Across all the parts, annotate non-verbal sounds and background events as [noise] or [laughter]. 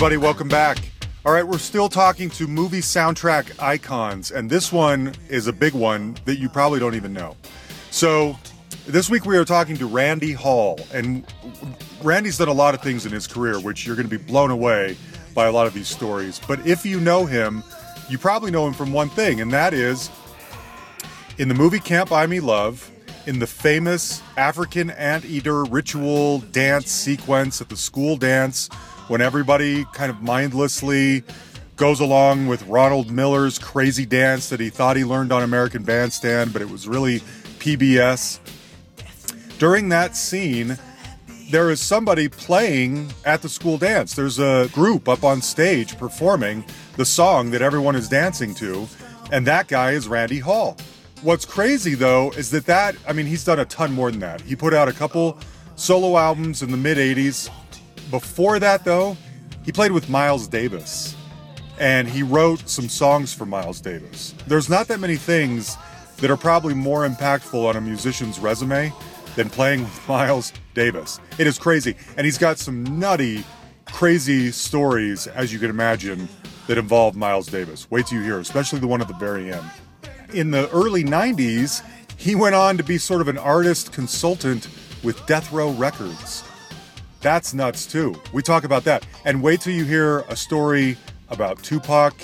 Everybody, welcome back. All right, we're still talking to movie soundtrack icons, and this one is a big one that you probably don't even know. So, this week we are talking to Randy Hall, and Randy's done a lot of things in his career, which you're going to be blown away by a lot of these stories. But if you know him, you probably know him from one thing, and that is in the movie Can't Buy Me Love, in the famous African anteater ritual dance sequence at the school dance when everybody kind of mindlessly goes along with Ronald Miller's crazy dance that he thought he learned on American Bandstand, but it was really PBS. During that scene, there is somebody playing at the school dance. There's a group up on stage performing the song that everyone is dancing to, and that guy is Randy Hall. What's crazy though is that that I mean he's done a ton more than that. He put out a couple solo albums in the mid 80s before that, though, he played with Miles Davis and he wrote some songs for Miles Davis. There's not that many things that are probably more impactful on a musician's resume than playing with [laughs] Miles Davis. It is crazy. And he's got some nutty, crazy stories, as you can imagine, that involve Miles Davis. Wait till you hear, especially the one at the very end. In the early 90s, he went on to be sort of an artist consultant with Death Row Records. That's nuts too. We talk about that. And wait till you hear a story about Tupac.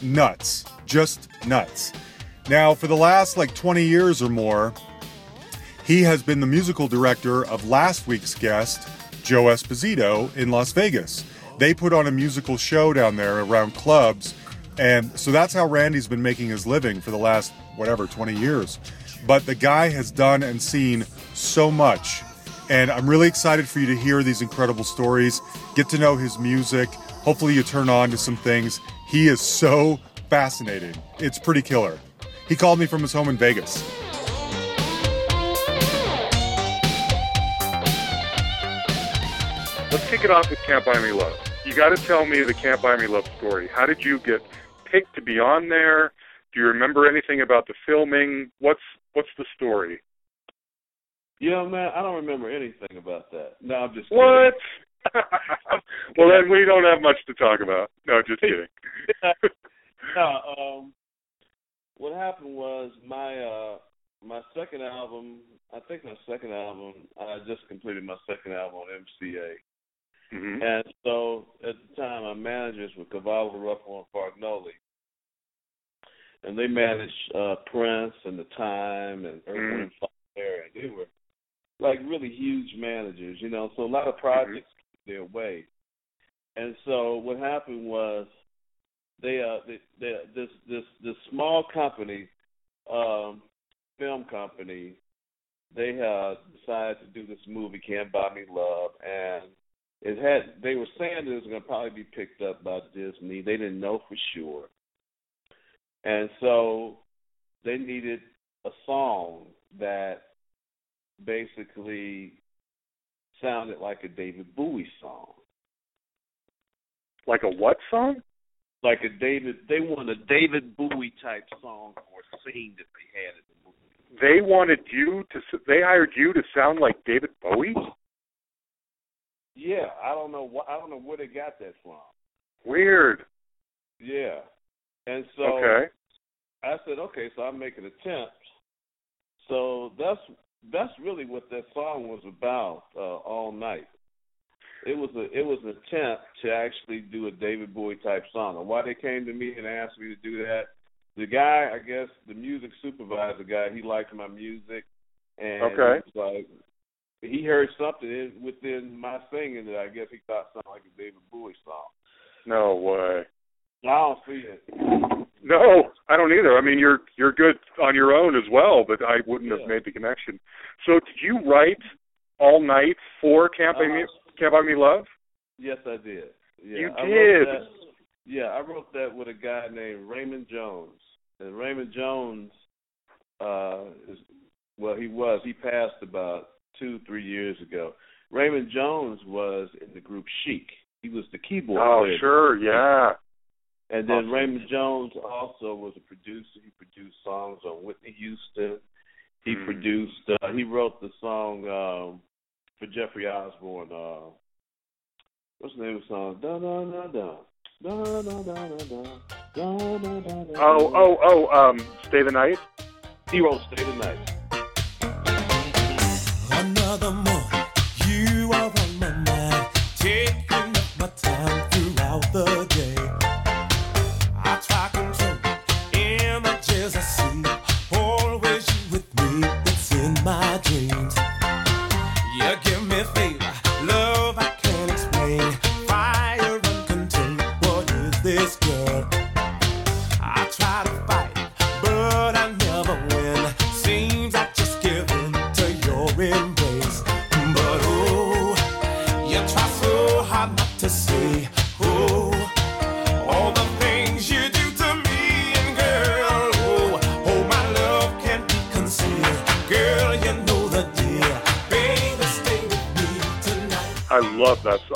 Nuts. Just nuts. Now, for the last like 20 years or more, he has been the musical director of last week's guest, Joe Esposito, in Las Vegas. They put on a musical show down there around clubs. And so that's how Randy's been making his living for the last, whatever, 20 years. But the guy has done and seen so much and I'm really excited for you to hear these incredible stories, get to know his music. Hopefully, you turn on to some things. He is so fascinating. It's pretty killer. He called me from his home in Vegas. Let's kick it off with Can't Buy Me Love. You got to tell me the Can't Buy Me Love story. How did you get picked to be on there? Do you remember anything about the filming? What's what's the story? Yeah, man, I don't remember anything about that. No, I'm just kidding. What? [laughs] well, then we don't have much to talk about. No, just [laughs] kidding. no, um, what happened was my uh my second album. I think my second album. I just completed my second album on MCA. Mm-hmm. And so at the time, my managers were Cavallo, Ruffalo, and Fargnoli. And they managed uh Prince and The Time and Earth, mm-hmm. and Fire. And they were like really huge managers, you know. So a lot of projects mm-hmm. their way. And so what happened was they uh they, they, this this this small company, um, film company, they uh decided to do this movie Can't Buy Me Love and it had they were saying it was gonna probably be picked up by Disney. They didn't know for sure. And so they needed a song that basically sounded like a David Bowie song. Like a what song? Like a David. They want a David Bowie type song or scene that they had in the movie. They wanted you to. They hired you to sound like David Bowie. Yeah, I don't know. What, I don't know where they got that from. Weird. Yeah, and so okay. I said, okay, so I make an attempt. So that's that's really what that song was about uh, all night. It was a it was an attempt to actually do a David Bowie type song. And why they came to me and asked me to do that, the guy, I guess, the music supervisor guy, he liked my music, and okay. he like he heard something in, within my singing that I guess he thought sounded like a David Bowie song. No way. I don't see it. No, I don't either. I mean, you're you're good on your own as well, but I wouldn't yeah. have made the connection. So, did you write all night for Can't Buy Me, uh, Can't Buy Me Love? Yes, I did. Yeah, you I did. That, yeah, I wrote that with a guy named Raymond Jones, and Raymond Jones, uh, is well, he was he passed about two three years ago. Raymond Jones was in the group Chic. He was the keyboard oh, player. sure, yeah. And then awesome. Raymond Jones also was a producer. He produced songs on Whitney Houston. He mm. produced. Uh, he wrote the song um, for Jeffrey Osborne. Uh, what's the name of the song? Da da da da. Da, da, da, da, da, da, da, da, da, Oh, oh, oh, um, Stay the Night? He wrote Stay the Night.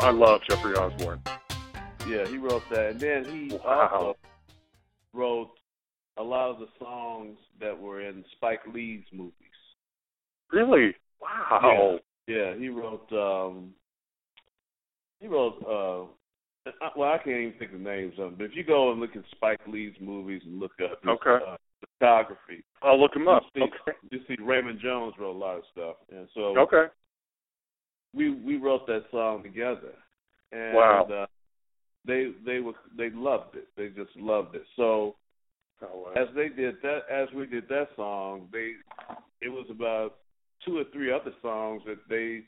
I love Jeffrey Osborne. Yeah, he wrote that, and then he Wow. also wrote a lot of the songs that were in Spike Lee's movies. Really? Wow. Yeah, he wrote. um He wrote. uh Well, I can't even think of the names of them. But if you go and look at Spike Lee's movies and look up his Okay. uh, discography, I'll look him up. you see, Okay. you see Raymond Jones wrote a lot of stuff, and so Okay. We we wrote that song together. And Wow. uh, they they were they loved it. They just loved it. So Oh, wow. as they did that as we did that song, they it was about two or three other songs that they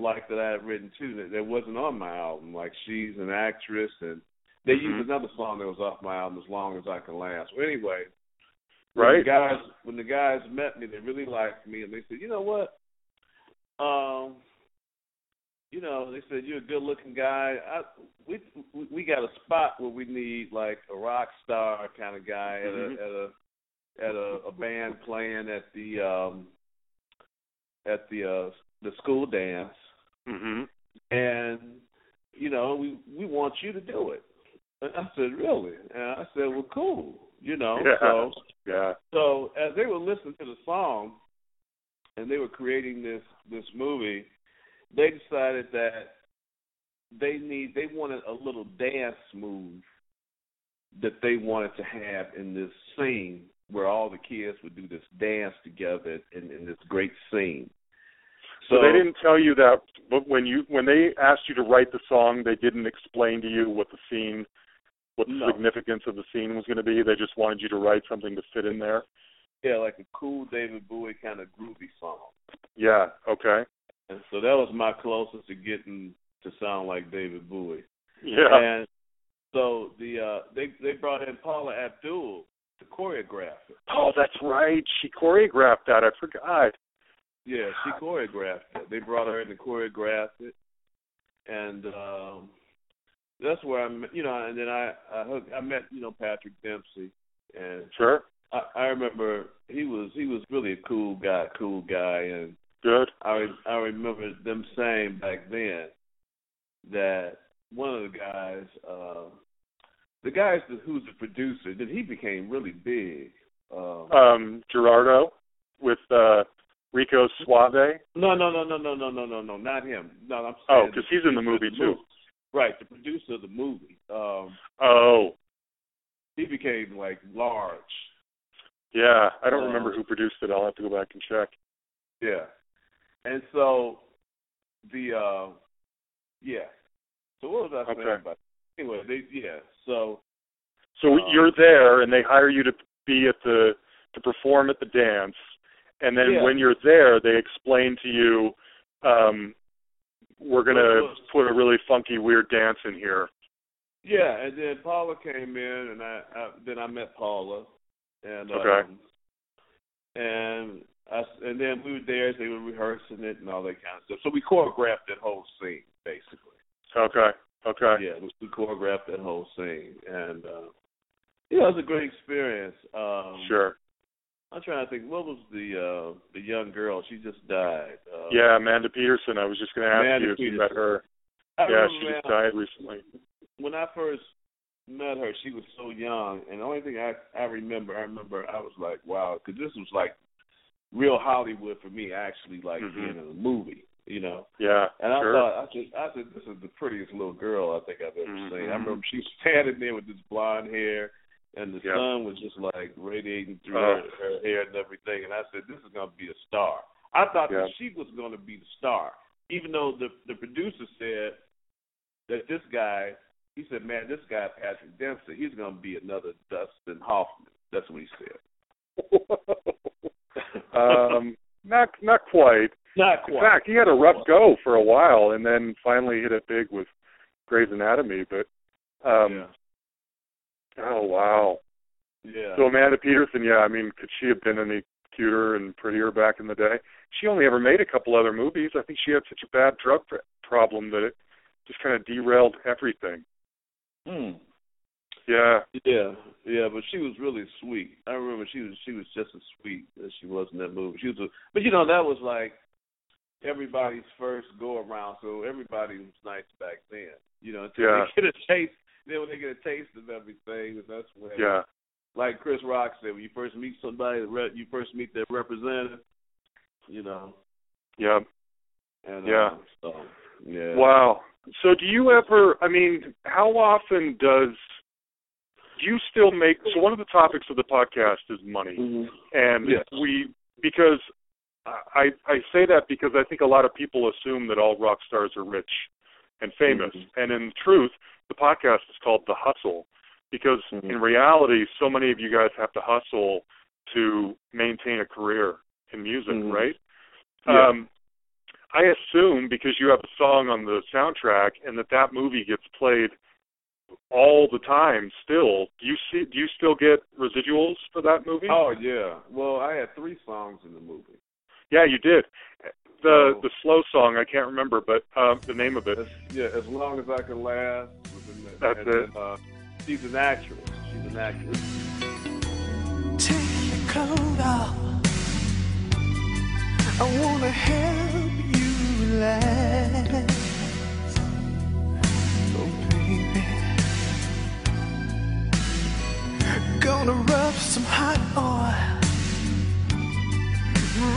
liked that I had written too that, that wasn't on my album, like She's an Actress and they Mhm. used another song that was off my album, As Long as I Can Last. Well anyway, when Right. the guys when the guys met me, they really liked me, and they said, you know what, um, you know, they said you're a good looking guy. I we we- got a spot where we need like a rock star kind of guy at Mhm. a at a at a, a band playing at the um at the uh the school dance, hmm and you know we we want you to do it. And I said, really? And I said, well, cool. You know, Yeah. so Yeah. so as they were listening to the song and they were creating this this movie, they decided that they need they wanted a little dance move that they wanted to have in this scene where all the kids would do this dance together in, in this great scene. So, they didn't tell you that, but when you when they asked you to write the song, they didn't explain to you what the scene, what the No. significance of the scene was going to be. They just wanted you to write something to fit in there. yeah, like a cool David Bowie kind of groovy song. Yeah. Okay. And so that was my closest to getting to sound like David Bowie. Yeah. And so the uh they they brought in Paula Abdul to choreograph it. Oh, that's right. She choreographed that. I forgot. Yeah, she choreographed it. They brought her in to choreograph it, and um that's where I'm, you know, and then I I, hooked, I met you know Patrick Dempsey, and Sure. I, I remember he was he was really a cool guy, cool guy, and Good. I I remember them saying back then that one of the guys, uh the guys that, who's the producer, that he became really big. Um, Um, Gerardo with uh Rico Suave. no, no, no, no, no, no, no, no, no, not him. No, I'm Oh, because he's in the movie too. Right, the producer of the movie. Um, Oh, he became like large. yeah. I don't Uh, remember who produced it. I'll have to go back and check. Yeah, and so the uh, yeah. So what was I saying Okay. about? Anyway, they yeah. So So Um, you're there, and they hire you to be at the to perform at the dance, and then Yeah. when you're there, they explain to you, um, "We're gonna put a really funky, weird dance in here." yeah, and then Paula came in, and I, I then I met Paula, and Okay. um, and I and then we were there. They were rehearsing it and all that kind of stuff. So we choreographed that whole scene basically. Okay. Okay. Yeah, we choreographed that whole scene, and uh, yeah, it was a great experience. Um, Sure. I'm trying to think. What was the uh, the young girl? She just died. Uh, Yeah, Amanda Peterson. I was just gonna ask Amanda you if you met her. I yeah, she just died recently. when I first met her, she was so young, and the only thing I I remember, I remember I was like, wow, because this was like real Hollywood for me, actually, like Mhm. being in a movie, You know. Yeah. And I sure. thought I said I said this is the prettiest little girl I think I've ever Mhm. seen. I remember she was standing there with this blonde hair and the Yeah. sun was just like radiating through Oh. her, her hair and everything and I said, This is gonna be a star. I thought Yeah. that she was gonna be the star. Even though the the producer said that this guy he said, Man, this guy Patrick Dempsey, he's gonna be another Dustin Hoffman. That's what he said. [laughs] um, [laughs] not not quite. Not quite. In fact, he had a rough go for a while, and then finally hit it big with Grey's Anatomy. But um, oh wow. yeah. So Amanda Peterson, yeah, I mean, could she have been any cuter and prettier back in the day? She only ever made a couple other movies. I think she had such a bad drug pr- problem that it just kind of derailed everything. Hmm. Yeah, Yeah, yeah, but she was really sweet. I remember she was she was just as sweet as she was in that movie. She was, a, but you know that was like everybody's first go around, so everybody was nice back then. You know, until Yeah. they get a taste. Then when they get a taste of everything, and that's when, yeah, like Chris Rock said, when you first meet somebody, you first meet their representative. You know, yeah. and Yeah. uh, so yeah. Wow. So do you ever? I mean, how often does do you still make? So one of the topics of the podcast is money. Mhm. and Yes. we because I I say that because I think a lot of people assume that all rock stars are rich and famous, Mhm. and in truth, the podcast is called The Hustle because Mhm. in reality, so many of you guys have to hustle to maintain a career in music, Mhm. right? Yeah. Um, I assume because you have a song on the soundtrack and that that movie gets played all the time still do you see do you still get residuals for that movie Oh yeah. Well, I had three songs in the movie. Yeah, you did. The Oh. the slow song I can't remember, but um, the name of it. As, yeah, as long as I can last. was in the- That's and it. Then, uh, she's an actress. She's an actress. Take your coat off. I wanna help you relax. Oh, baby. Gonna rub some hot oil.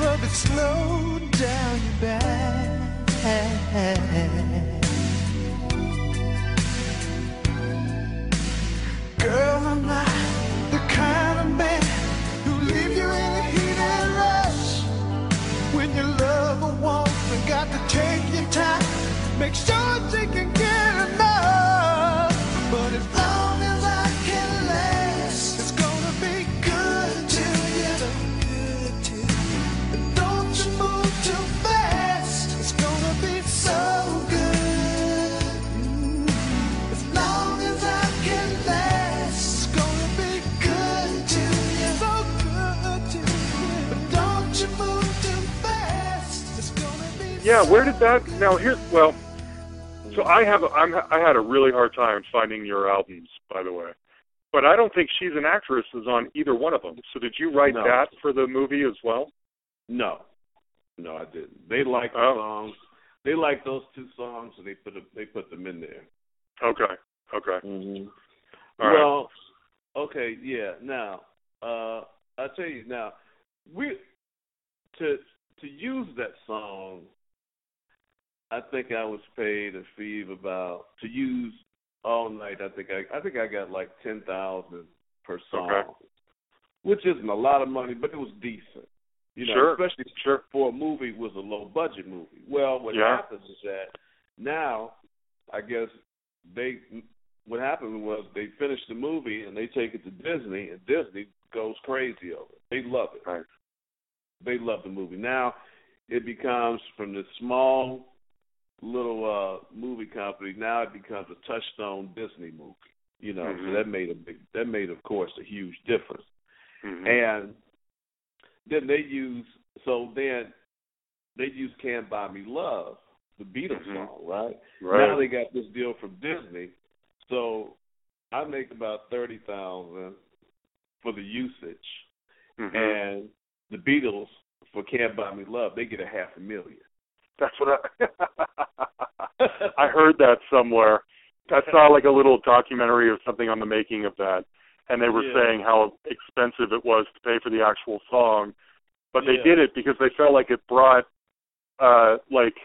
Rub it slow down your back. Girl, I'm not the kind of man who leave you in a heated rush. When you love a woman, got to take your time. Make sure she can Yeah, where did that? Now here's well. So I have a, I'm I had a really hard time finding your albums, by the way. But I don't think she's an actress is on either one of them. So did you write No. that for the movie as well? No, no, I didn't. They liked the Oh. songs. They liked those two songs, and they put them, they put them in there. Okay. Okay. Mm-hmm. All right. well, okay, yeah. Now, uh, I tell you now, we to to use that song. I think I was paid a fee of about to use all night. I think I I think I got like ten thousand per song, Okay. which isn't a lot of money, but it was decent. You know, Sure. especially Sure. for a movie was a low budget movie. Well, what Yeah. happens is that now, I guess they what happened was they finished the movie and they take it to Disney and Disney goes crazy over it. They love it. Right. They love the movie. Now it becomes from this small little uh movie company, now it becomes a touchstone Disney movie. You know, so Mhm. that made a big that made of course a huge difference. Mhm. And then they use so then they use Can't Buy Me Love, the Beatles Mhm. song, right? right. Now they got this deal from Disney, so I make about thirty thousand for the usage, Mhm. and the Beatles for Can't Buy Me Love they get a half a million. That's what I [laughs] I heard that somewhere. I saw like a little documentary or something on the making of that, and they were Yeah. saying how expensive it was to pay for the actual song, but they Yeah. did it because they felt like it brought uh like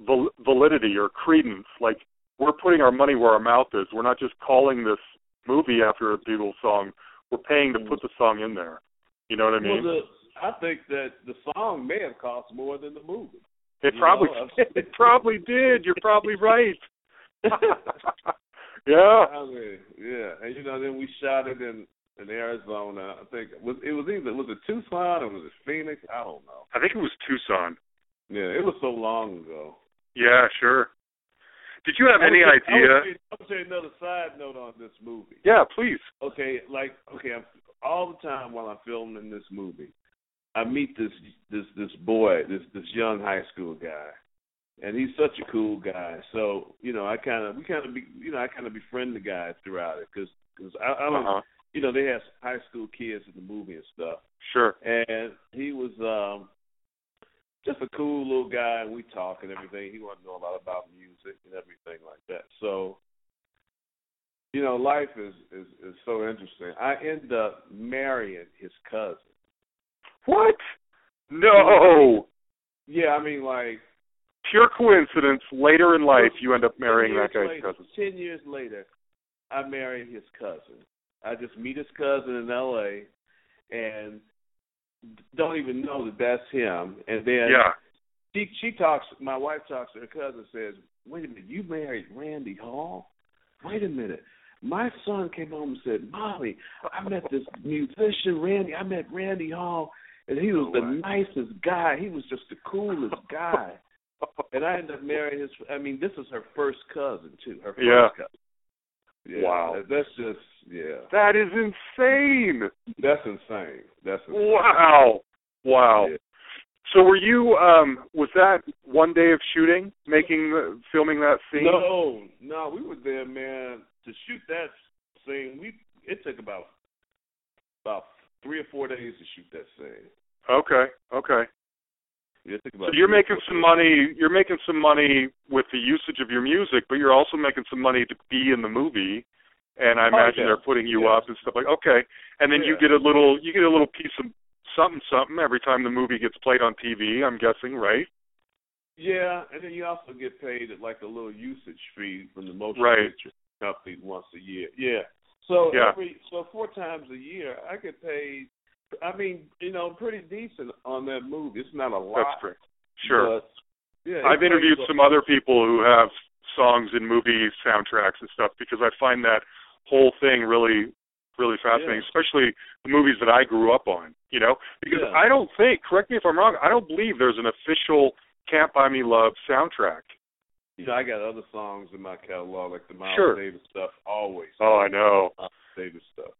val- validity or credence. Like we're putting our money where our mouth is. We're not just calling this movie after a Beatles song. We're paying to put the song in there. You know what I mean? Well, the, I think that the song may have cost more than the movie. It you probably know, [laughs] it probably did. You're probably right. [laughs] yeah. I mean, yeah, and you know, then we shot it in in Arizona. I think it was it was either was it Tucson or was it Phoenix? I don't know. I think it was Tucson. Yeah, it was so long ago. Yeah, sure. Did you have any would say- I would idea? say- I would say another side note on this movie. Yeah, please. Okay, like okay, I'm, all the time while I'm filming this movie, I meet this this this boy, this this young high school guy, and he's such a cool guy. So you know, I kind of we kind of be you know I kind of befriend the guy throughout it because because I, I don't Uh-huh. you know they have high school kids in the movie and stuff, Sure. and he was um just a cool little guy and we talk and everything. He wanted to know a lot about music and everything like that. So you know, life is is is so interesting. I end up marrying his cousin. What? No. Yeah, I mean like Pure coincidence. Later in life, you end up marrying that guy's later, cousin. Ten years later, I marry his cousin. I just meet his cousin in L.A. and don't even know that that's him. And then Yeah. she she talks. My wife talks to her cousin. Says, "Wait a minute, you married Randy Hall? Wait a minute." My son came home and said, "Mommy, I met this musician Randy. I met Randy Hall, and he was the nicest guy. He was just the coolest guy." And I ended up marrying his. I mean, this is her first cousin too. Her first Yeah. cousin. Yeah, Wow. That's just yeah. That is insane. That's insane. That's insane. Wow. Wow. Yeah. So were you um was that one day of shooting, making the, filming that scene? No, no, we were there, man. To shoot that scene, we it took about about three or four days to shoot that scene. Okay. Okay. Yeah, So you're making some days. money. You're making some money with the usage of your music, but you're also making some money to be in the movie. And I Oh, imagine yeah. they're putting you Yeah. up and stuff like. Okay. And then you get a little. You get a little piece of something, something every time the movie gets played on TV. I'm guessing, right? Yeah, and then you also get paid like a little usage fee from the motion Right. picture company once a year. Yeah. So Yeah. every so four times a year, I get paid. I mean, you know, pretty decent on that movie. It's not a lot. That's great. Sure. But, yeah, I've interviewed some other people who have songs in movie soundtracks and stuff because I find that whole thing really really fascinating, Yeah. especially the movies that I grew up on, you know? Because Yeah. I don't think, correct me if I'm wrong, I don't believe there's an official Can't Buy Me Love soundtrack. You know, I got other songs in my catalog, like the Miles Sure. Davis stuff. Always. Oh, I know. Miles Davis stuff.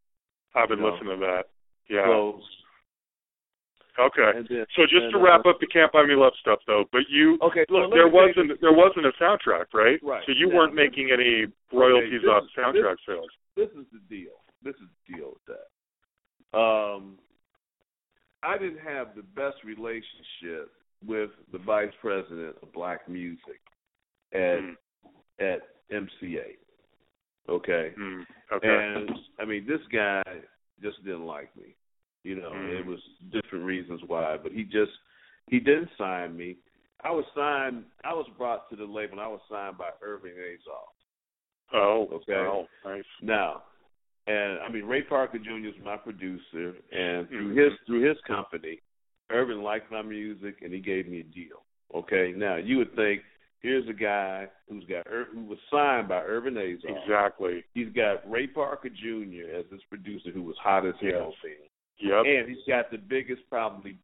I've been You know. listening to that. Yeah. So, okay. then, So just to wrap uh, up the Can't Buy Me Love stuff though, but you Okay, look, there tell you- wasn't there wasn't a soundtrack, right? Right. So you Now, weren't making any royalties this off is- soundtrack sales. this is the deal. This is the deal with that. Um, I didn't have the best relationship with the vice president of black music at Mm. at MCA. Okay, Mm. Okay. and I mean this guy just didn't like me. You know, Mm. it was different reasons why, but he just he didn't sign me. I was signed. I was brought to the label. and I was signed by Irving Azoff. oh, okay. wow, nice. Now, and I mean Ray Parker Jr. is my producer, and through Mhm. his through his company, Irvin liked my music, and he gave me a deal. Okay, now you would think here's a guy who's got who was signed by Irvin Azoff. Exactly. He's got Ray Parker Jr. as his producer, who was hot as hell, Yes. Yep. and he's got the biggest probably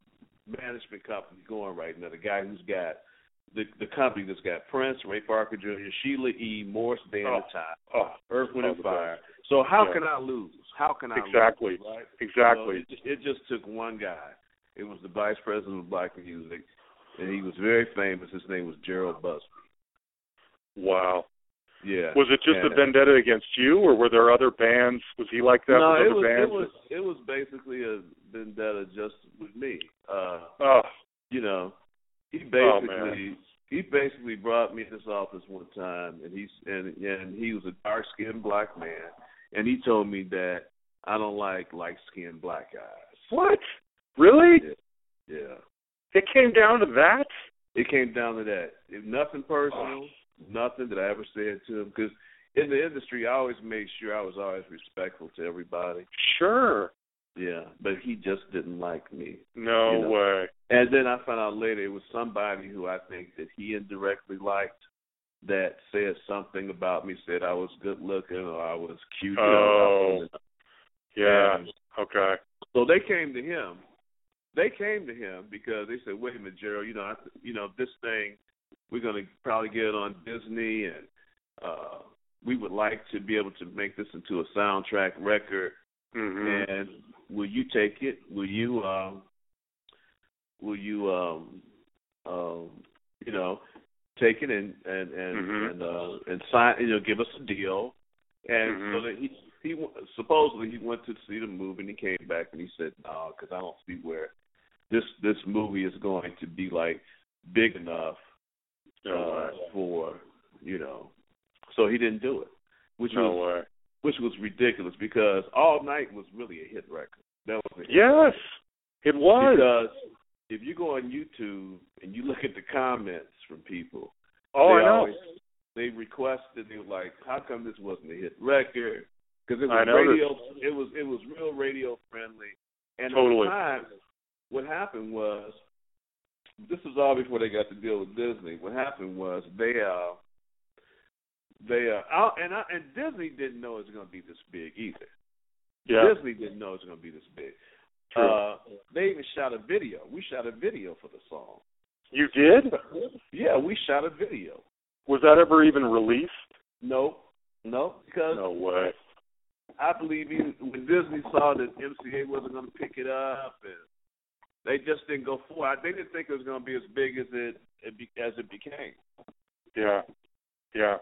management company going right now. The guy who's got the the company that's got Prince, Ray Parker Jr., Sheila E., Morris Day and the Oh. Time. Oh, Earth, Wind, Oh, and Fire. So how Yeah. can I lose? How can I Exactly. lose? Right? exactly. You know, it, it just took one guy. It was the vice president of black music, and he was very famous. His name was Jheryl Busby. Wow. Yeah. Was it just a vendetta against you, or were there other bands? Was he like that no, with it other was bands? it was it was basically a vendetta just with me. Uh, oh, you know, he Oh, basically he basically brought me to his office one time, and he's and and he was a dark skinned black man, and he told me that I don't like light skinned black guys. what? Really? Yeah. Yeah. It came down to that? It came down to that. If nothing personal, nothing that I ever said to him. Because in the industry, I always made sure I was always respectful to everybody. Sure. Yeah, but he just didn't like me. No You know. way. And then I found out later it was somebody who I think that he indirectly liked that said something about me, said I was good looking or I was cute. Oh. Yeah. And Okay. so they came to him. They came to him because they said, "Wait a minute, Jheryl. You know, I, you know, this thing, we're going to probably get it on Disney, and uh, we would like to be able to make this into a soundtrack record. Mhm. And will you take it? Will you, um, will you, um, um, you know, take it and and and Mhm. and uh, and sign, you know, give us a deal?" And so Mhm. that he he w- supposedly he went to see the movie and he came back and he said no because I don't see where this this movie is going to be like big enough uh, way. for you know so he didn't do it which No was way. which was ridiculous because all night was really a hit record that was a hit Yes. It was. because if you go on YouTube and you look at the comments from people oh, they I know. always they requested they were like how come this wasn't a hit record because it was radio it was it was real radio friendly and Totally. at the time what happened was this was all before they got to deal with Disney what happened was they uh they uh out and I, and Disney didn't know it was going to be this big either yeah. Disney didn't know it was going to be this big True. uh they even shot a video we shot a video for the song you did? yeah we shot a video Was that ever even released? no no because No way. I believe even when Disney saw that MCA wasn't going to pick it up, and they just didn't go for it. They didn't think it was going to be as big as it, it be, as it became. Yeah. Yeah.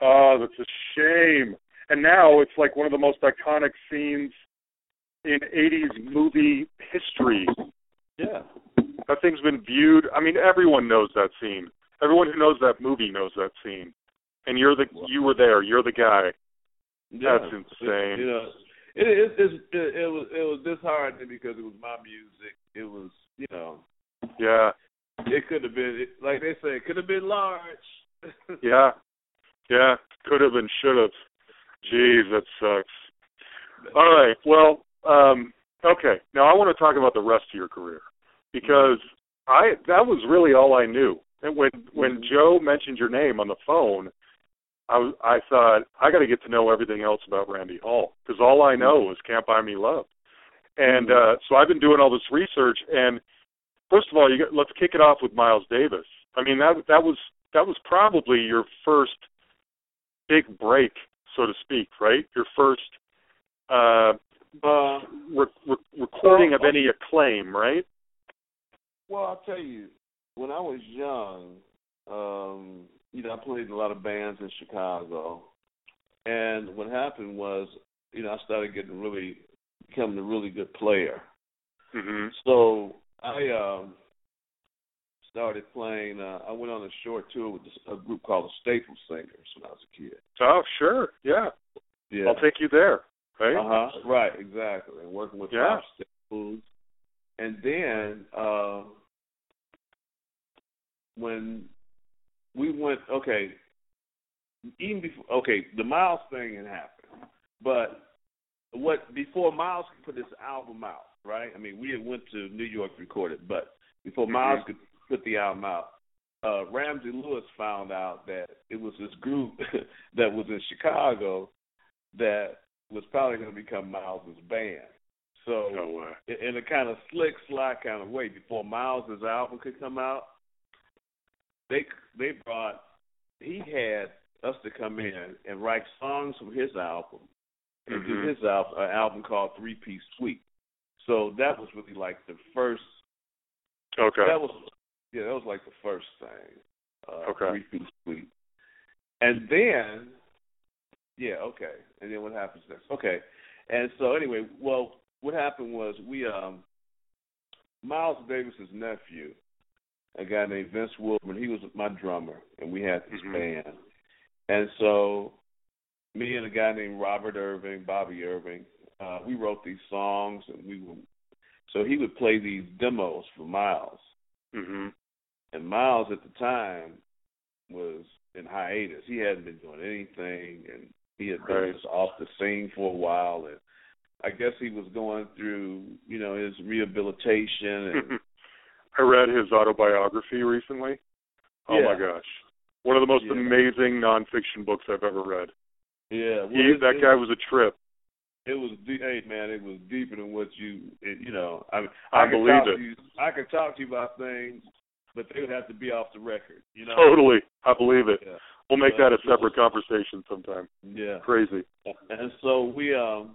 Oh, that's a shame. And now it's like one of the most iconic scenes in 80s movie history. Yeah, That thing's been viewed. I mean, everyone knows that scene. Everyone who knows that movie knows that scene. And you're the you were there. You're the guy. yeah. That's insane. You know, it it, it it it was it was disheartening because it was my music. It was you know, Yeah. it could have been it, like they say, it could have been large. [laughs] Yeah. Yeah. Could have been. should have. Jeez, that sucks. All right. Well, um, okay. Now I want to talk about the rest of your career because I that was really all I knew. And when when Joe mentioned your name on the phone, I I thought I got to get to know everything else about Randy Hall because all I know is Can't Buy Me Love. And uh so I've been doing all this research and first of all, you got, let's kick it off with Miles Davis. I mean that that was that was probably your first big break, so to speak, right? Your first uh uh, re- re- recording of any acclaim, right? Well, I'll tell you, when I was young, um, you know, I played in a lot of bands in Chicago, and what happened was, you know, I started getting really becoming a really good player. Mhm. So I um started playing. Uh, I went on a short tour with this, a group called the Staple Singers when I was a kid. Oh, sure. Yeah. Yeah. I'll take you there. Right? Uh huh. Right. Exactly. And working with Yeah. Staples, and then uh, when we went, okay, even before, okay, the Miles thing had happened, but what before Miles could put his album out, right? I mean, we had went to New York to record it, but before Miles Mhm. could put the album out, uh, Ramsey Lewis found out that it was this group [laughs] that was in Chicago that was probably going to become Miles's band. So way. in in a kind of slick, sly kind of way, before Miles's album could come out, they they brought he had us to come in and write songs from his album and do Mhm. his album, an album called Three Piece Suite. So that was really like the first. Okay. That was yeah, that was like the first thing. Uh, Okay. Three Piece Suite, and then yeah, okay, and then what happens next? Okay, and so anyway, well, what happened was we um Miles Davis's nephew, a guy named Vince Wilburn, he was my drummer, and we had this Mhm. band. And so, me and a guy named Robert Irving, Bobby Irving, uh, we wrote these songs, and we would. So he would play these demos for Miles, Mhm. and Miles at the time was in hiatus. He hadn't been doing anything, and he had been Right. just off the scene for a while. And I guess he was going through, you know, his rehabilitation. And [laughs] I read his autobiography recently. Oh my gosh, one of the most Yeah. amazing nonfiction books I've ever read. yeah, well, He, it- that it- guy was a trip. It was deep, hey man, it was deeper than what you, it, you know. I mean, I I, believe it. You, I could talk to you about things, but they would have to be off the record, you know. Totally, I believe it. Yeah. We'll make Yeah. that a separate conversation sometime. Yeah. Crazy. And so we um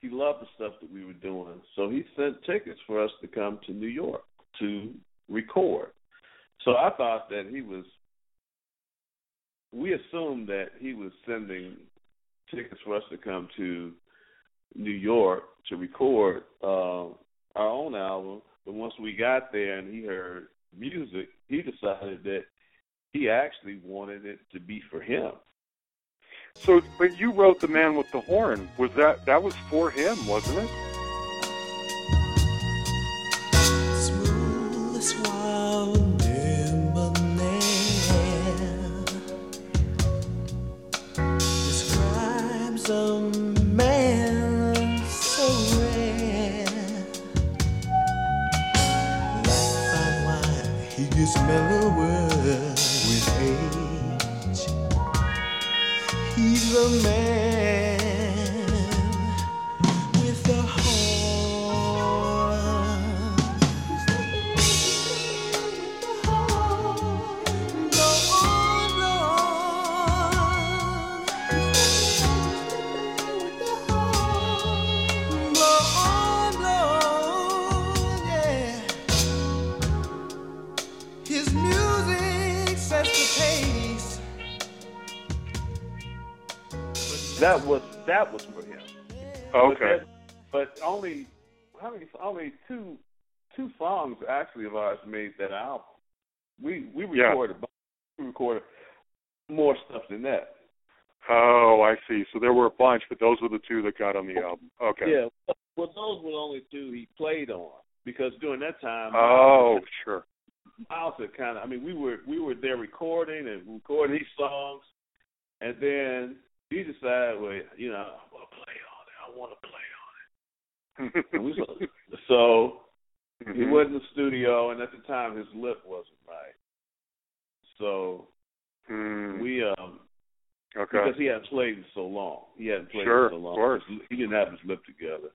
he loved the stuff that we were doing. So he sent tickets for us to come to New York to record. So I thought that he was we assumed that he was sending tickets for us to come to New York to record uh, our own album. But once we got there and he heard music, he decided that he actually wanted it to be for him. So, but you wrote "The Man with the Horn." Was that that was for him, wasn't it? That was that was for him. Okay. But, that- but only how many only two two songs actually of ours made that album. We we Yeah. recorded we recorded more stuff than that. Oh, I see. So there were a bunch, but those were the two that got on the album. Okay. Yeah. Well those were the only two he played on. Because during that time Oh, sure. Miles had kinda I mean we were we were there recording and recording these songs and then he decided, well, you know, I wanna play on it. I wanna play on it. And [laughs] so He Mhm. went in the studio, and at the time his lip wasn't right. So Hmm. we, um, Okay. because he hadn't played in so long, he hadn't played Sure, in so of long. course. He didn't have his lip together.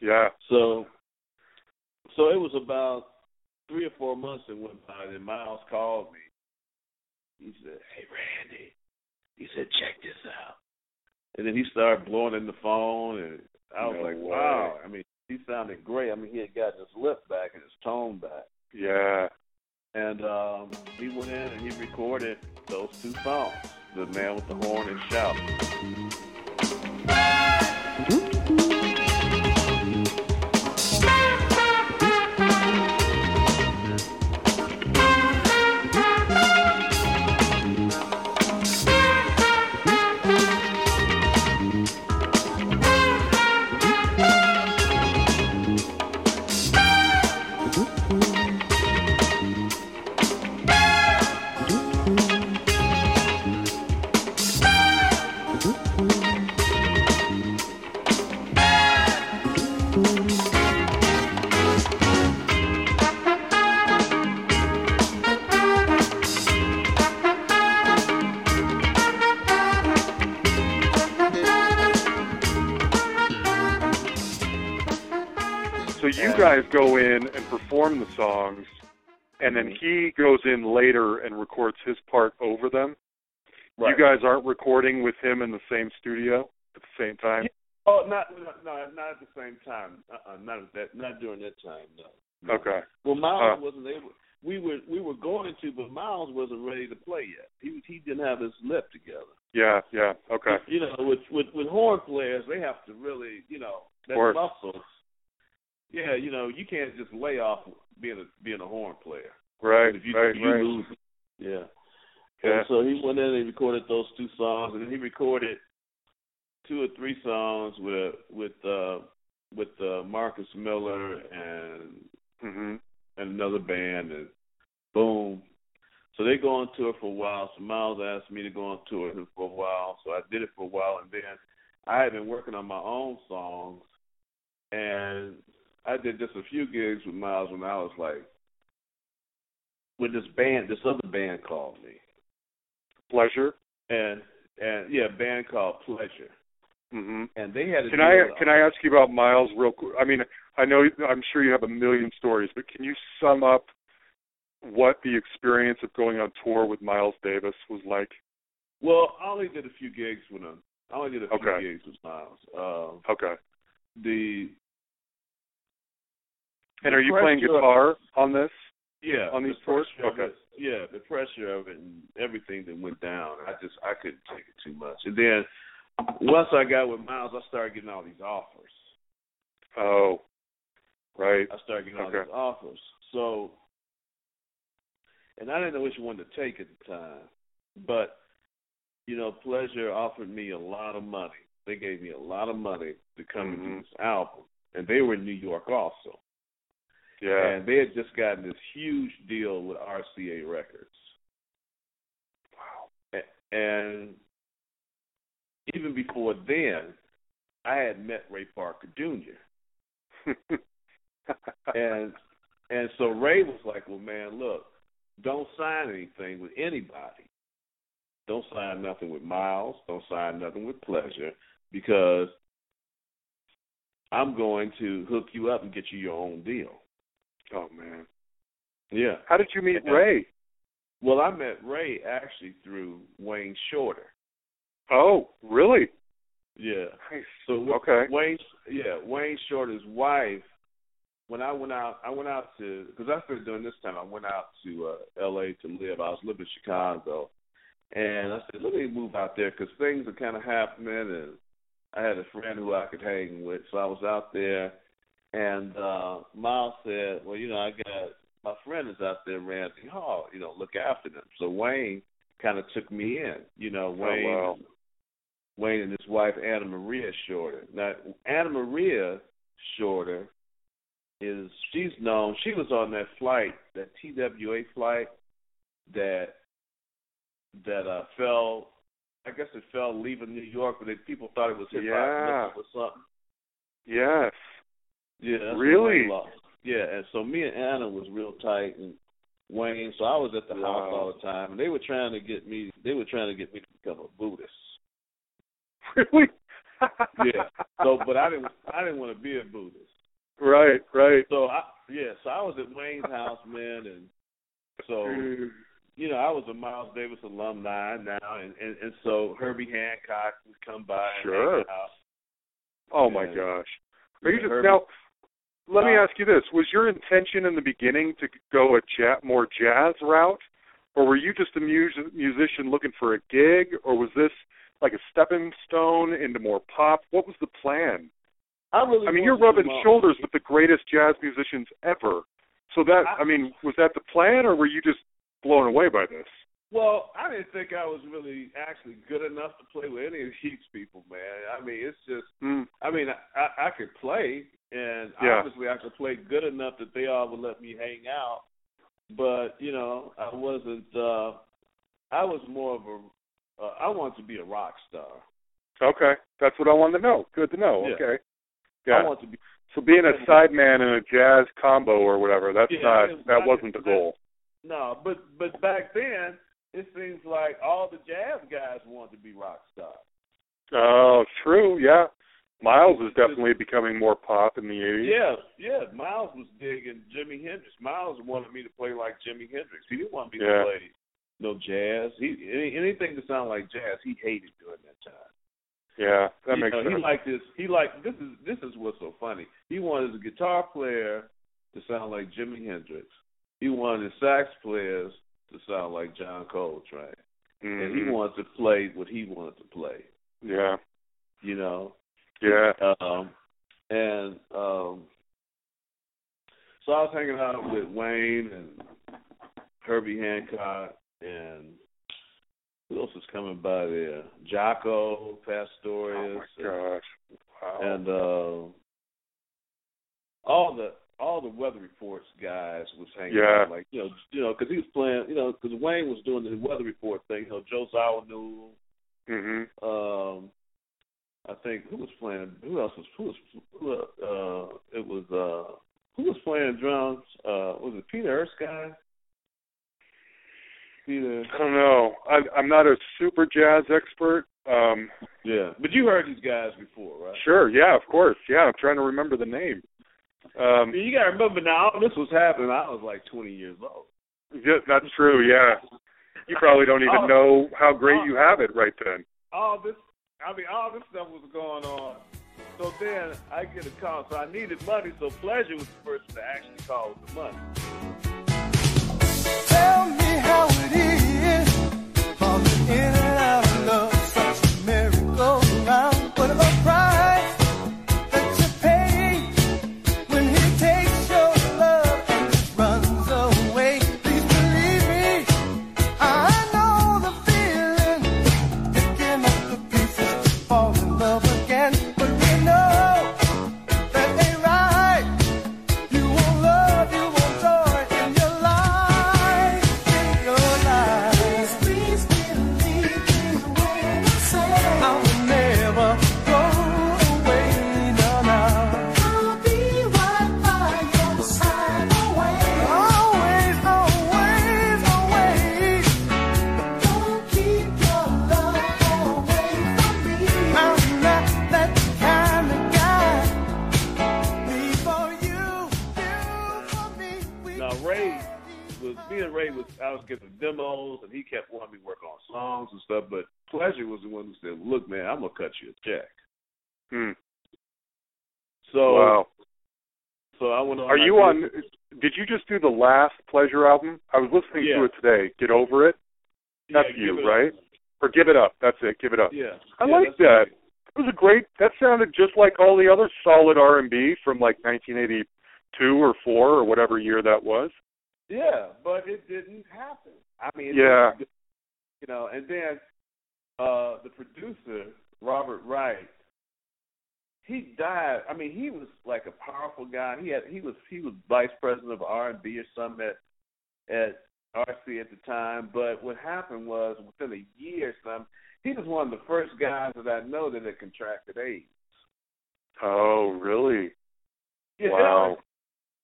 Yeah. So, so it was about three or four months that went by. Then Miles called me. He said, "Hey, Randy," he said, "Check this out." And then he started blowing in the phone, and I was No like, way. "Wow!" I mean, he sounded great. I mean, he had gotten his lip back and his tone back. Yeah. And um, he went in and he recorded those two songs, "The Man with the Horn" and "Shout." Perform the songs, and then he goes in later and records his part over them. You guys aren't recording with him in the same studio at the same time. Oh, not no, no, not at the same time. Uh-uh, not at that, not during that time. No. no. Okay. Well, Miles Uh. wasn't able. We were we were going to, but Miles wasn't ready to play yet. He he didn't have his lip together. Yeah. Yeah. Okay. You know, with with with horn players, they have to really, you know, that muscle. Yeah, you know, you can't just lay off being a being a horn player. Right. If you, right. you right. lose. Yeah. Yeah. And so he went in and he recorded those two songs, and then he recorded two or three songs with with uh, with uh, Marcus Miller and Mhm. and another band, and Boom. So they go on tour for a while. So Miles asked me to go on tour with him for a while. So I did it for a while, and then I had been working on my own songs, and I did just a few gigs with Miles when I was like, when this band, this other band called me, Pleasure. and and yeah, a band called Pleasure, Mm-hmm. and they had a Can I can I ask you about Miles real quick? I mean, I know I'm sure you have a million stories, but can you sum up what the experience of going on tour with Miles Davis was like? Well, I only did a few gigs with him. I only did a few Okay. gigs with Miles. Um, Okay. the And are you playing guitar on this? Yeah, on the these tours? pressure Okay. it- yeah, the pressure of it and everything that went down. I just I couldn't take it too much. And then once I got with Miles, I started getting all these offers. Oh, right. I started getting all Okay. these offers. So, and I didn't know which one to take at the time, but you know, Pleasure offered me a lot of money. They gave me a lot of money to come and Mhm. do this album, and they were in New York also. Yeah. And they had just gotten this huge deal with RCA Records. Wow. And even before then, I had met Ray Parker Jr. [laughs] and and so Ray was like, "Well, man, look, don't sign anything with anybody. Don't sign nothing with Miles. Don't sign nothing with Pleasure, because I'm going to hook you up and get you your own deal." Oh man. Yeah. How did you meet Yeah. Ray? Well, I met Ray actually through Wayne Shorter. Oh, really? Yeah. Nice. So Okay. Wayne, yeah, Wayne Shorter's wife. When I went out, I went out to because I started doing this time. I went out to uh, L.A. to live. I was living in Chicago, and I said, "Let me move out there because things are kind of happening." And I had a friend who I could hang with, so I was out there. And uh Miles said, "Well, you know, I got my friend is out there, Randy Hall. You know, look after them." So Wayne kind of took me in. You know, Wayne. Oh, wow. Wayne and his wife Ana Maria Shorter. Now Ana Maria Shorter is she's known she was on that flight, that TWA flight that that uh fell I guess it fell leaving New York but it, people thought it was hit by a Yeah. missile or something. Yes. Yeah, Really? Yeah, and so me and Anna was real tight and Wayne, so I was at the house all the time and they were trying to get me they were trying to get me to become a Buddhist. [laughs] Really? Yeah. So but I didn't I didn't want to be a Buddhist. right, right. So I yeah, so I was at Wayne's house, man, and so mm. you know I was a Miles Davis alumni now, and and, and so Herbie Hancock would come by and Sure. Oh my gosh. Are you just Herbie- now? Let me Uh, ask you this: Was your intention in the beginning to go a ja- more jazz route, or were you just a mus- musician looking for a gig, or was this like a stepping stone into more pop? What was the plan? I really I mean, you're rubbing shoulders with the greatest jazz musicians ever. So that I- I mean, was that the plan, or were you just blown away by this? Well, I didn't think I was really actually good enough to play with any of these people, man. I mean, it's just Mm. I mean, I, I, I could play, and Yeah. obviously I could play good enough that they all would let me hang out. But you know, I wasn't. uh I was more of a. Uh, I wanted to be a rock star. Okay, that's what I wanted to know. Good to know. Yeah. Okay. I Yeah. wanted to be. So being a sideman in a jazz combo or whatever, that's Yeah, not didn't- that I wasn't the goal. No, but but back then it seems like all the jazz guys wanted to be rock stars. Oh, true. Yeah. Miles is definitely becoming more pop in the 80s. Yeah, yeah. Miles was digging Jimi Hendrix. Miles wanted me to play like Jimi Hendrix. He didn't want me Yeah. to play no jazz. He any, anything that sounded like jazz, he hated during that time. Yeah, that He- makes uh, sense. He liked this. He liked this is this is what's so funny. He wanted a guitar player to sound like Jimi Hendrix. He wanted his sax players to sound like John Coltrane, and he Mhm. wanted to play what he wanted to play. Yeah. You know, Yeah. um, and um, so I was hanging out with Wayne and Herbie Hancock and who else was coming by there? Jaco Pastorius Oh my gosh. Wow. and uh, all the all the weather reports guys was hanging Yeah. out, like you know, you know, because he was playing, you know, because Wayne was doing the weather report thing. You know, Joe Zawinul, Mhm. um, I think who was playing? Who else was? Who was? Who, uh, it was uh, who was playing drums? Uh, was it Peter Erskine? Peter. I don't know. I, I'm not a super jazz expert. Um, Yeah, but you heard these guys before, right? sure, yeah, of course, yeah. I'm trying to remember the name. I Um, you got to remember now, this was happening. I was like 20 years old. yeah, that's true. Yeah, you probably don't even Oh. know how great you have it right then. all this I mean all this stuff was going on. So then I get a call. So I needed money, so Pleasure was the person that actually called with the money. Tell me how it is, falling in was I was getting demos and he kept wanting me to work on songs and stuff, but Pleasure was the one who said, Look man, I'm gonna cut you a check. Hmm. So Wow. so I went on Are you on? Did you just do the last Pleasure album? I was listening Yeah. to it today. Get over it. That's Give you, It Up. right? Or give it up. That's it. Give it up. Yeah. I Yeah, like that. me. It was a great. That sounded just like all the other solid R and B from like 1982 or four or whatever year that was. Yeah, but it didn't happen. I mean, Yeah. you know, and then uh the producer Robert Wright, he died. I mean, he was like a powerful guy. He had he was he was vice president of R and B or something at at RC at the time. But what happened was within a year, or something, he was one of the first guys that I know that had contracted AIDS. Oh, really? Yeah, Wow.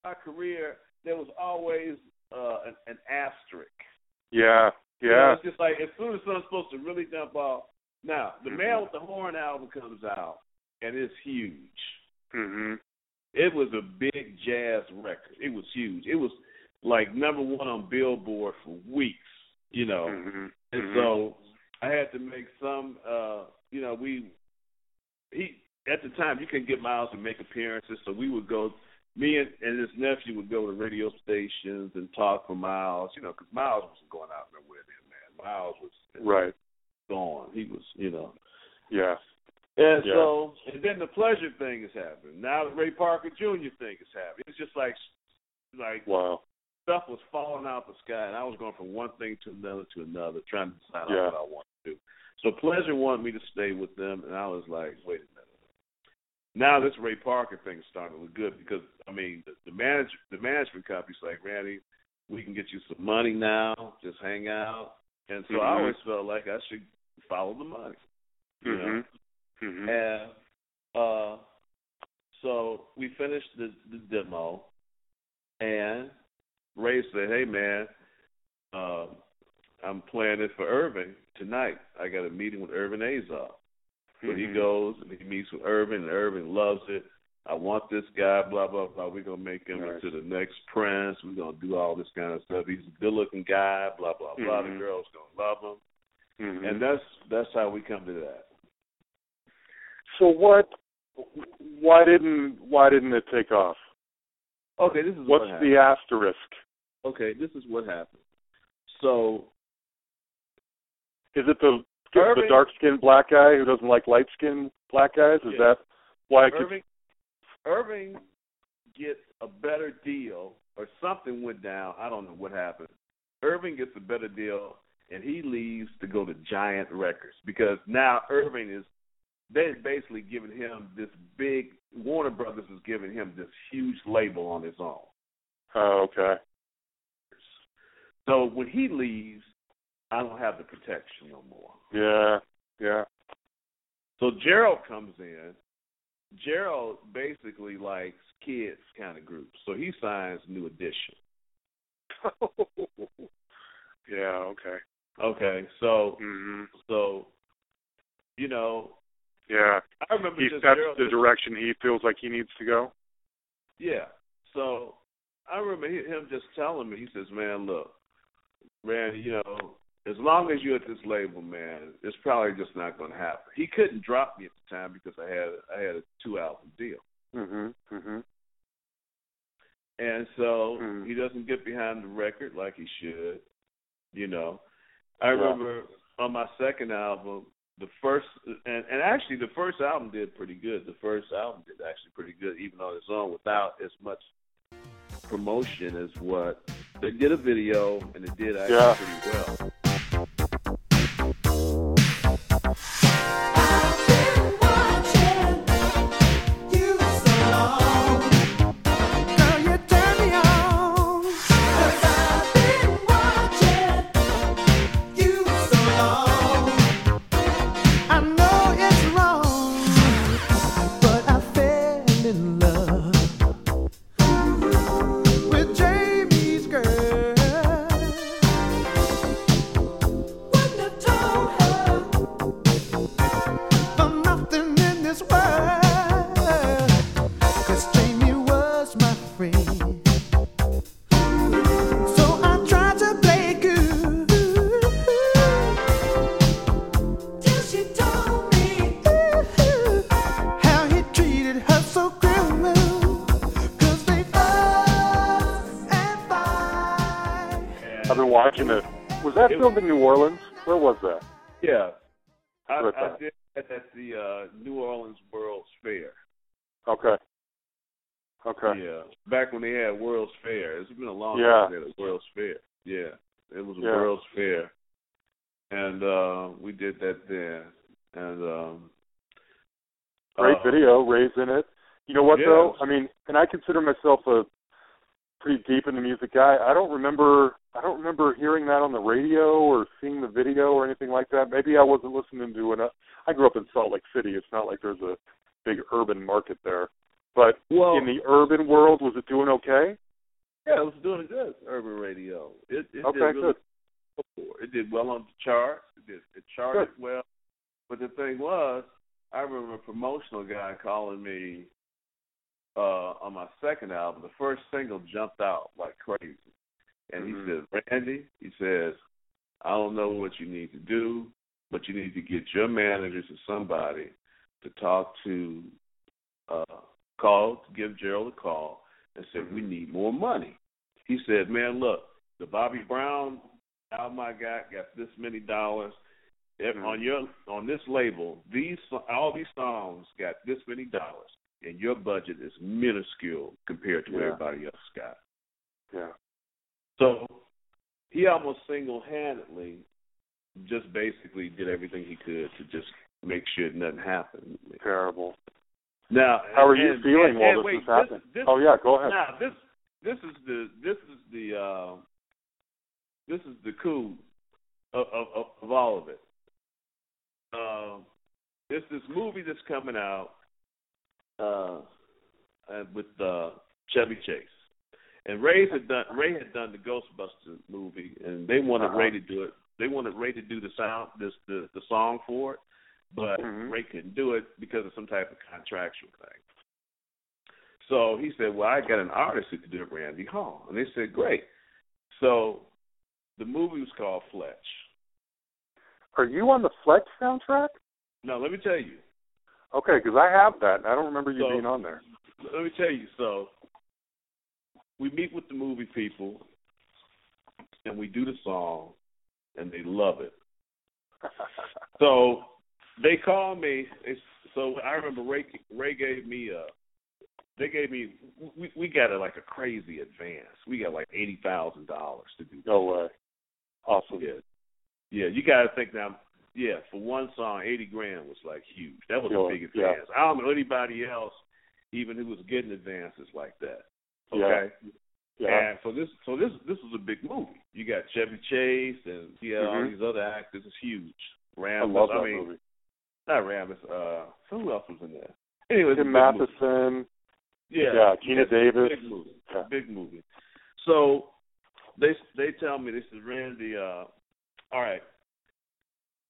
my career, there was always uh, an, an asterisk. Yeah. You know, Yeah. it's just like as soon as something's supposed to really jump off. Now, the Mhm. Man with the Horn album comes out, and it's huge. Mhm. It was a big jazz record. It was huge. It was like number one on Billboard for weeks. You know, Mhm. and Mhm. so I had to make some. uh You know, we he at the time you couldn't get Miles to make appearances, so we would go. Me and, and his nephew would go to radio stations and talk for Miles. You know, because Miles wasn't going out nowhere then, man. Miles was Right. gone. He was, you know. Yeah. And Yeah. so, and then the pleasure thing is happening. Now the Ray Parker Jr. thing is happening. It's just like, like Wow. stuff was falling out the sky, and I was going from one thing to another to another, trying to decide Yeah. what I wanted to do. So Pleasure wanted me to stay with them, and I was like, wait a minute. Now this Ray Parker thing is starting to look good because I mean the, the manage the management company's like, Randy, we can get you some money now, just hang out. And so I Mhm. always felt like I should follow the money. You know? Mhm. Mhm. And uh, so we finished the, the demo, and Ray said, "Hey man, uh, I'm playing it for Irving tonight. I got a meeting with Irving Azoff." But he goes and he meets with Irvin, and Irvin loves it. I want this guy, blah blah blah. We're gonna make him Nice. into the next Prince. We're gonna do all this kind of stuff. He's a good-looking guy, blah blah blah. Mhm. The girls gonna love him, Mhm. and that's that's how we come to that. So what? Why didn't Why didn't it take off? Okay, this is What's what happened. the asterisk? okay, this is what happened. So Is it the the Irving- dark skinned black guy who doesn't like light skinned black guys? Is Yeah. that why keeps Irving Irving gets a better deal or something went down. I don't know what happened. Irving gets a better deal and he leaves to go to Giant Records because now Irving is they had basically giving him this big Warner Brothers is giving him this huge label on his own. Oh, okay. So when he leaves, I don't have the protection no more. Yeah, yeah. So Jheryl comes in. Jheryl basically likes kids kind of groups, so he signs New Edition. [laughs] yeah, okay. Okay, so hmm so you know, Yeah. I remember He sets Jheryl, the direction he feels like he needs to go. Yeah. So I remember him just telling me, he says, "Man, look, man, you know, as long as you're at this label, man, it's probably just not going to happen." He couldn't drop me at the time because I had I had a two album deal, Mhm. Mhm. and so Hmm. he doesn't get behind the record like he should. You know, I Yeah. remember on my second album. The first and, and actually the first album did pretty good. The first album did actually pretty good, even on its own, without as much promotion as what they did a video and it did actually Yeah. pretty well. Was that It- filmed in New Orleans? Where was that? Yeah, I, I that. did that at the uh, New Orleans World's Fair. Okay. Okay. Yeah, back when they had World's Fair. It's been a long Yeah. time they had World's Fair. Yeah, it was a Yeah. World's Fair, and uh, we did that then. And um, Great uh, video. Ray's in it. You know what Yeah. though? I mean, and I consider myself a pretty deep in the music guy. I don't remember. I don't remember hearing that on the radio or seeing the video or anything like that. Maybe I wasn't listening to enough. I grew up in Salt Lake City. It's not like there's a big urban market there. But Well, in the urban world, was it doing okay? yeah, it was doing good. Urban radio. It, it Okay, did really good. It did well on the charts. It did. It charted well. But the thing was, I remember a promotional guy calling me uh on my second album. The first single jumped out like crazy, and Mhm. he says, "Randy," he says, "I don't know what you need to do, but you need to get your managers or somebody to talk to, uh, call to give Jheryl a call and say we need more money." He said, "Man, look, the Bobby Brown album I got got this many dollars." Mhm. on your on this label, these all these songs got this many dollars, and your budget is minuscule compared to Yeah. everybody else got. So he almost single handedly just basically did everything he could to just make sure nothing happened. Terrible. Now, How are you and- feeling and- while and this wait, is happening? This, oh yeah, go ahead. now this this is the this is the uh, this is the coup of, of, of all of it. Um, it's this movie that's coming out uh, uh, with uh, Chevy Chase, and Ray had done Ray had done the Ghostbusters movie, and they wanted Uh-huh. Ray to do it. They wanted Ray to do the sound this the the song for it, but Mhm. Ray couldn't do it because of some type of contractual thing. So he said, "Well, I got an artist who could do it, Randy Hall," and they said, "Great." So the movie was called Fletch. Are you on the Fletch soundtrack? Now let me tell you. Okay, because I have that. I don't remember you So- being on there. Let me tell you. So we meet with the movie people, and we do the song, and they love it. [laughs] So they call me. It's, so I remember Ray. Ray gave me a. They gave me. We we got a, like a crazy advance. We got like eighty thousand dollars to do. no way. Awesome. Yeah, yeah. You got to think now. yeah, for one song, eighty grand was like huge. That was Yeah, a big yeah. advance. I don't know anybody else, even who was getting advances like that. Yeah. Okay. Yeah. And so this, so this, this was a big movie. You got Chevy Chase and yeah, all Mhm. these other actors. It's huge. I Ramos. love that I mean, movie. not Ramos. Uh, who else was in there? Anyway, Tim. Matheson. Yeah, Yeah, Geena a Davis. Big movie. Yeah. Big movie. So they they tell me this is Randy. Uh, all right.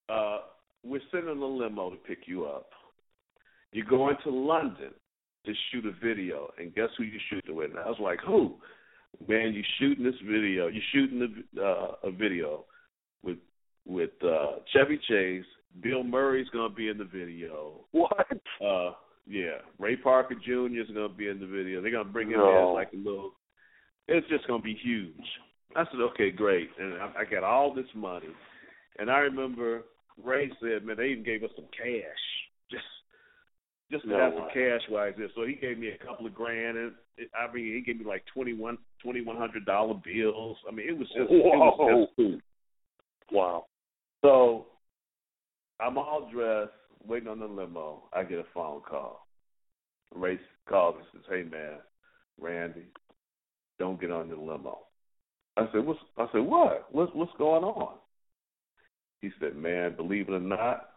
Uh, we're sending a limo to pick you up. You're going to London to shoot a video, and guess who you're shooting with? And I was like, who? Man, you're shooting this video. You're shooting a, uh, a video with with uh, Chevy Chase. Bill Murray's gonna be in the video. What? Uh, yeah, Ray Parker Jr. is gonna be in the video. They're gonna bring him No. in like a little. It's just gonna be huge. I said, okay, great, and I, I got all this money, and I remember Ray said, man, they even gave us some cash, just just to No have some cash was there. So he gave me a couple of grand, and it, I mean, he gave me like twenty one twenty one hundred dollar bills. I mean, it was just it was just. Wow. So I'm all dressed, waiting on the limo. I get a phone call. Ray calls and says, "Hey man, Randy, don't get on the limo." I said, "What's?" I said, "What? What's what's going on?" He said, "Man, believe it or not,"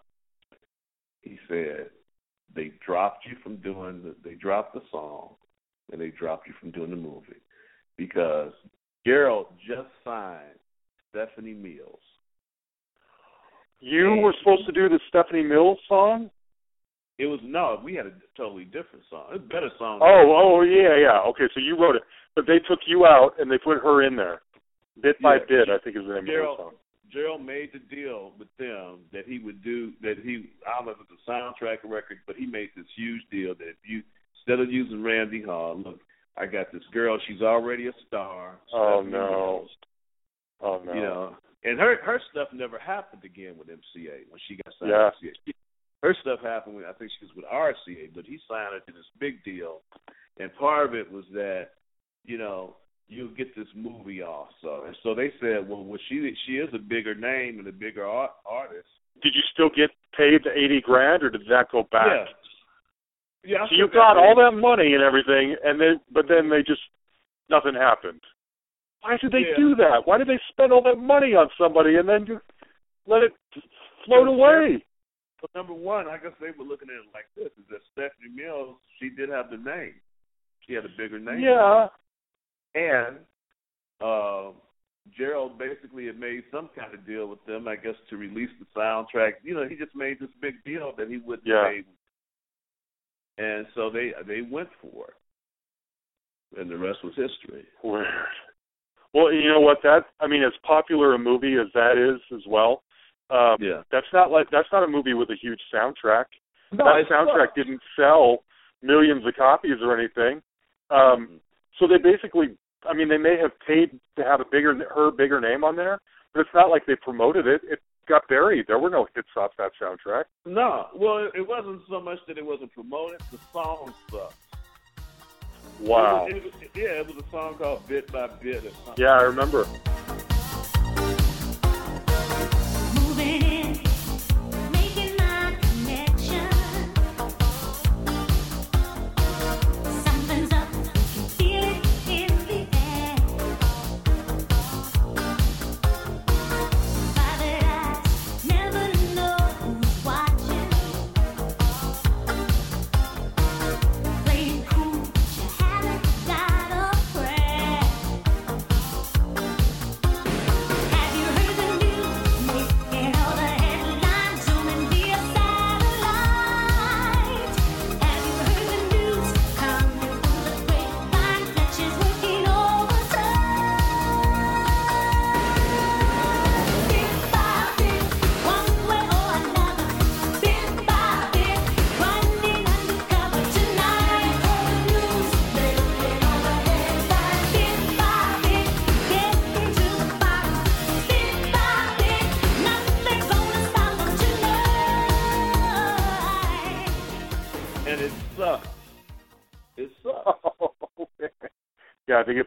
he said, "they dropped you from doing the, they dropped the song, and they dropped you from doing the movie because Jheryl just signed Stephanie Mills." You were supposed to do the Stephanie Mills song? It was no, we had a totally different song. It's a better song. Oh, oh yeah, yeah. Okay, so you wrote it, but they took you out and they put her in there, bit by Yeah. bit. I think is the name Jheryl, of the song. Jheryl made the deal with them that he would do that. He I don't know if it's a soundtrack record, but he made this huge deal that if you instead of using Randy Hall, look, I got this girl. She's already a star. Oh no. Mills, Oh no. You know, and her her stuff never happened again with MCA when she got signed Yeah. to MCA. She, her stuff happened when I think she was with RCA, but he signed her to this big deal, and part of it was that, you know, you'll get this movie also. And so they said, well, well she she is a bigger name and a bigger art, artist. Did you still get paid the eighty grand, or did that go back? Yeah. Yeah. I So you got all that money and everything, and then but then they just nothing happened. Why did they Yeah. do that? Why did they spend all that money on somebody and then just let it float away? But number one, I guess they were looking at it like this: is that Stephanie Mills, she did have the name. She had a bigger name. Yeah. And uh, Jheryl basically had made some kind of deal with them, I guess, to release the soundtrack. You know, he just made this big deal that he wouldn't Yeah. pay. And so they they went for it, and the rest was history. Weird. Well, you know what? That I mean, as popular a movie as that is, as well. Um, Yeah. That's not like that's not a movie with a huge soundtrack. No, that soundtrack not. didn't sell millions of copies or anything. Um, so they basically, I mean, they may have paid to have a bigger her bigger name on there, but it's not like they promoted it. It got buried. There were no hits off that soundtrack. No, well, it wasn't so much that it wasn't promoted. The song sucked. Wow. It was, it was, yeah, it was a song called "Bit by Bit". Yeah, I remember.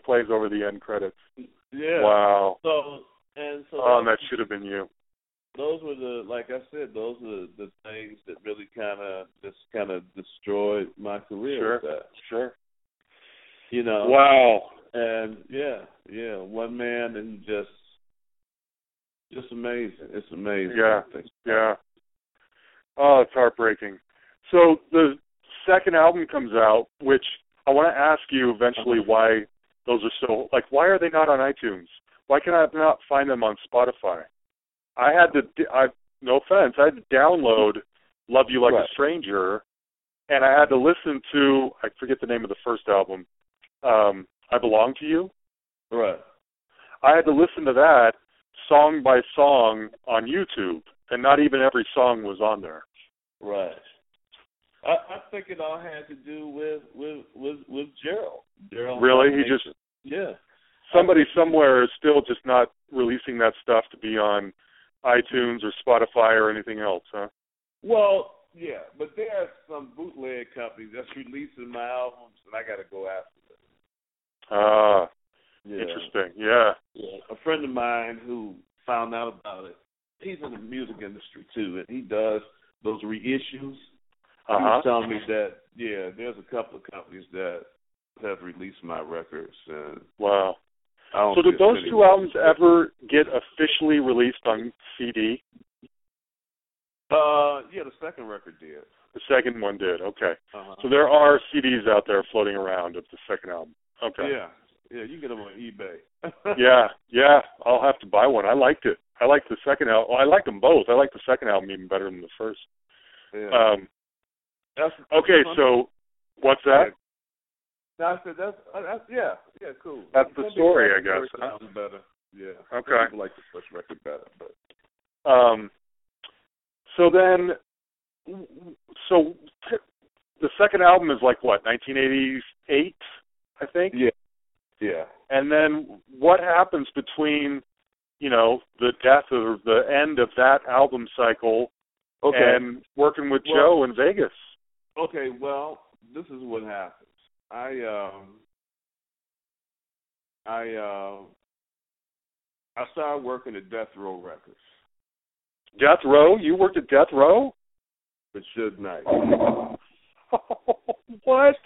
Plays over the end credits. Yeah. Wow. So and so. Oh, and that should have been you. those were the like I said, those are the things that really kind of just kind of destroyed my career. Sure. Sure. You know. Wow. And yeah, yeah, one man and just just amazing. It's amazing. Yeah. Yeah. Oh, it's heartbreaking. So the second album comes out, which I want to ask you eventually uh-huh. why those are so like why are they not on iTunes? Why can I not find them on Spotify? I had to I no offense, I had to download Love You Like Right. a Stranger and I had to listen to I forget the name of the first album. Um I Belong to You. Right. I had to listen to that song by song on YouTube, and not even every song was on there. Right. I, I think it all had to do with with with with Jheryl. Jheryl. Really? He just Yeah. somebody somewhere is still just not releasing that stuff to be on iTunes or Spotify or anything else, huh? Well, yeah, but there are some bootleg companies that's releasing my albums, and I got to go after them. Ah, Yeah. interesting. Yeah. Yeah. A friend of mine who found out about it. He's in the music industry too, and he does those reissues. Uh He was telling me that yeah, there's a couple of companies that have released my records, and Wow. So did those two albums ever get officially released on CD? Uh, yeah, the second record did. The second one did. Okay. Uh-huh. So there are CDs out there floating around of the second album. Okay. Yeah, yeah, you can get them on eBay. [laughs] yeah, yeah. I'll have to buy one. I liked it. I liked the second album. Well, I liked them both. I liked the second album even better than the first. yeah. Um, that's okay, so what's that? No, I said that's, uh, that's yeah, yeah, cool. That's the story, I guess, like huh? better. Yeah. Okay. Some people like the first record better, but Um, so then, so t- the second album is like what, 1988, I think. yeah, yeah. And then what happens between, you know, the death or the end of that album cycle Okay. and working with Well- Joe in Vegas? Okay, well, this is what happens. I um I uh I started working at Death Row Records Death Row? You worked at Death Row? with Suge Knight. [laughs] what?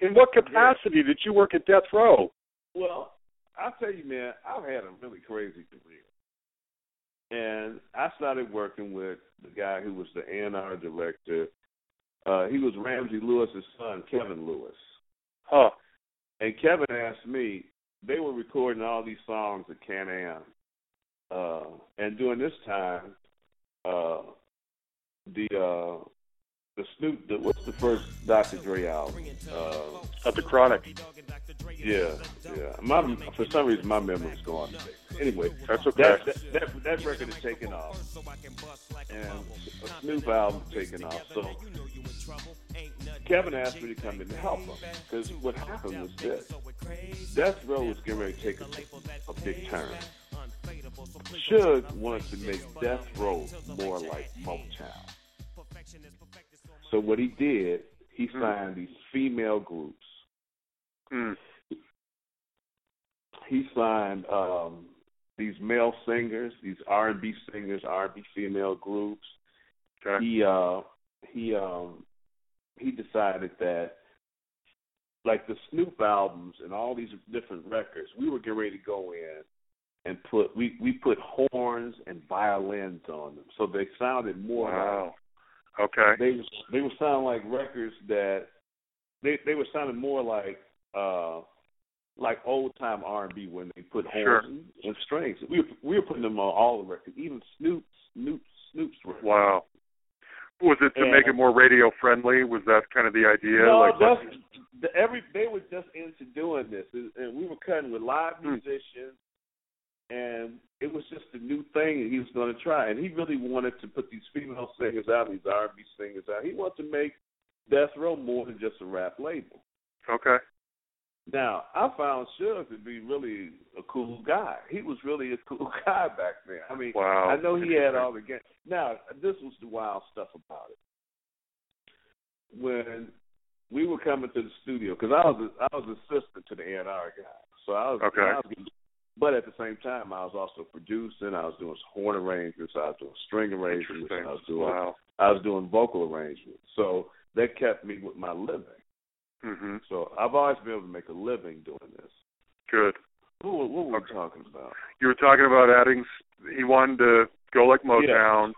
In what capacity did you work at Death Row? Well, I'll tell you, man, I've had a really crazy career. And I started working with the guy who was the A&R director. Uh, he was Ramsey Lewis's son, Kevin Lewis. Huh. And Kevin asked me, they were recording all these songs at Can Am. Uh, and during this time, uh, the uh, the Snoop, the, what's the first Dr. Dre album? Uh, At the Chronic. yeah, yeah. My, for some reason, my memory's gone. Anyway, That's okay. that, that that that record is taking off, and a Snoop album taking off. So Kevin asked me to come in and help him because what happened was this: Death Row was getting ready to take a, a big turn. Suge wanted to make Death Row more like Motown. So what he did, he Hmm. signed these female groups. Hmm. he signed um these male singers, these R and B singers, R and B female groups. Okay. He uh he um he decided that like the Snoop albums and all these different records, we were getting ready to go in and put we we put horns and violins on them, so they sounded more like Wow. Okay. they they were sounding like records that they they were sounding more like uh like old time R and B when they put horns Sure. and, and strings. We were, we were putting them on all the records, even Snoop's Snoop's Snoop's records. Wow. Was it to And- make it more radio friendly? Was that kind of the idea? no, like that's the, every they were just into doing this, and, and we were cutting with live Hmm. musicians, and it was just a new thing that he was going to try. And he really wanted to put these female singers out, these R and B singers out. He wanted to make Death Row more than just a rap label. okay. Now, I found Suge to be really a cool guy. He was really a cool [laughs] guy back then. I mean, Wow. I know he had all the ga- Now, this was the wild stuff about it. When we were coming to the studio, because I was a, I was assistant to the A&R guy, so I was Okay. I was But at the same time, I was also producing. I was doing horn arrangements. I was doing string arrangements. I was doing Wow. I was doing vocal arrangements. So that kept me with my living. Mhm. So I've always been able to make a living doing this. Good. What, what were Okay. we talking about? You were talking about adding. He wanted to go like Motown,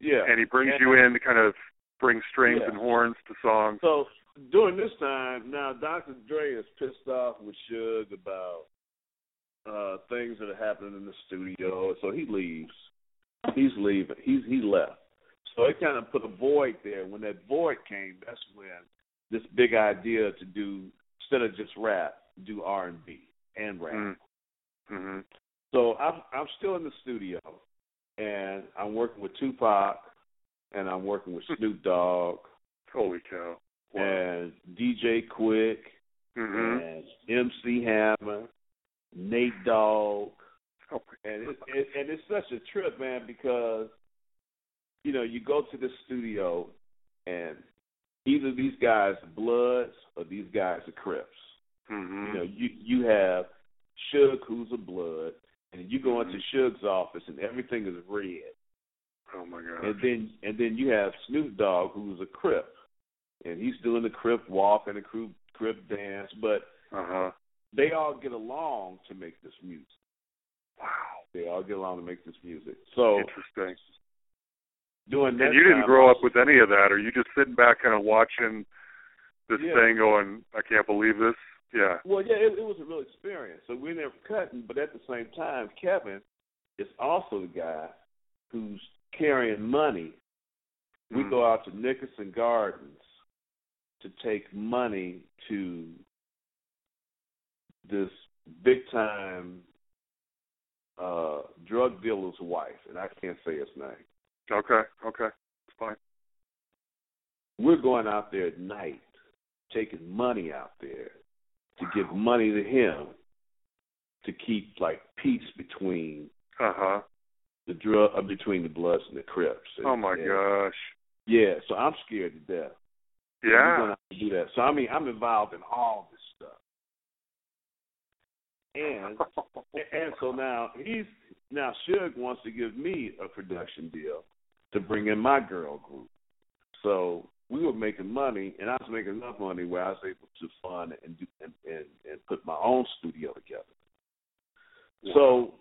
Yeah. and he brings And- you in to kind of bring strings Yeah. and horns to songs. So during this time, now Dr. Dre is pissed off with Suge about uh things that are happening in the studio, so he leaves. He's leaving. He's he left. So it kind of put a void there. When that void came, that's when this big idea to do instead of just rap, do R and B and rap. Mm. Mhm. So I'm I'm still in the studio, and I'm working with Tupac, and I'm working with Snoop [laughs] Dogg Holy cow. Wow. and DJ Quik Mhm. and MC Hammer, Nate Dogg, Oh and it, it, and it's such a trip, man, because you know you go to the studio and either these guys are Bloods or these guys are Crips. Mhm. You know, you you have Suge who's a Blood, and you go into Suge's office and everything is red. oh my god. And then and then you have Snoop Dogg who's a Crip, and he's doing the Crip walk and the Crip Crip dance, but Uh huh. they all get along to make this music. Wow. They all get along to make this music. So Interesting. Doing that, And you didn't grow up with any of that, or you just sitting back, kind of watching this Yeah. thing, going, "I can't believe this." Yeah. Well, yeah, it, it was a real experience. So we never cutting, but at the same time, Kevin is also the guy who's carrying money. We Mm. go out to Nickerson Gardens to take money to this big time uh drug dealer's wife, and I can't say his name. Okay. Okay. It's fine. We're going out there at night, taking money out there to give money to him to keep like peace between Uh huh. the drug uh, between the Bloods and the Crips. And- Oh my and- gosh. Yeah, so I'm scared to death. Yeah. going to do that. So I mean, I'm involved in all this stuff, and [laughs] and so now he's now Suge wants to give me a production deal to bring in my girl group. So we were making money, and I was making enough money where I was able to fund and do and and, and put my own studio together. So,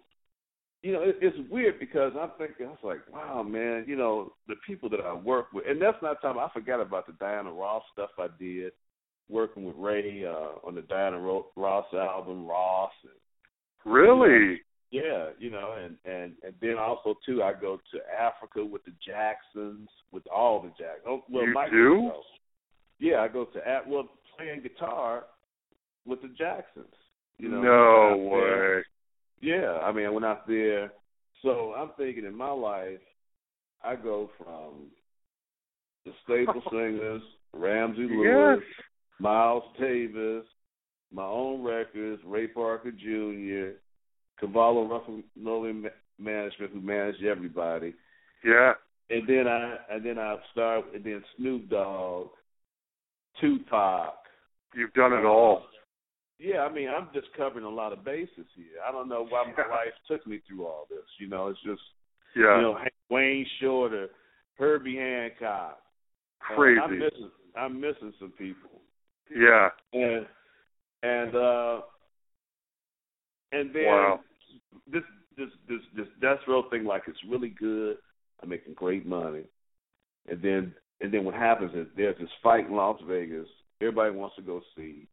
you know, it, it's weird because I'm thinking, I was like, wow, man, you know, the people that I work with, and that's not time. I forgot about the Diana Ross stuff I did, working with Ray uh, on the Diana Ross album, Ross. And, really? Yeah, you know, and and and then also too, I go to Africa with the Jacksons, with all the Jacksons. Oh, well, You Mike do? goes. Yeah, I go to Af- well playing guitar with the Jacksons. You know, no out there. way. Yeah, I mean, I went out there. So I'm thinking in my life, I go from the Staple [laughs] Singers, Ramsey Lewis, Yes. Miles Davis, my own records, Ray Parker Jr., Cavallo Ruffinoli Ma- Management, who managed everybody, Yeah. and then I and then I start and then Snoop Dogg, Tupac. You've done it all. Yeah, I mean, I'm just covering a lot of bases here. I don't know why my life took me through all this. You know, it's just Yeah. you know Wayne Shorter, Herbie Hancock. Uh, Crazy. I'm missing. I'm missing some people, yeah. and and uh and then Wow. This this this this death row thing, like it's really good. I'm making great money, and then and then what happens is there's this fight in Las Vegas. Everybody wants to go see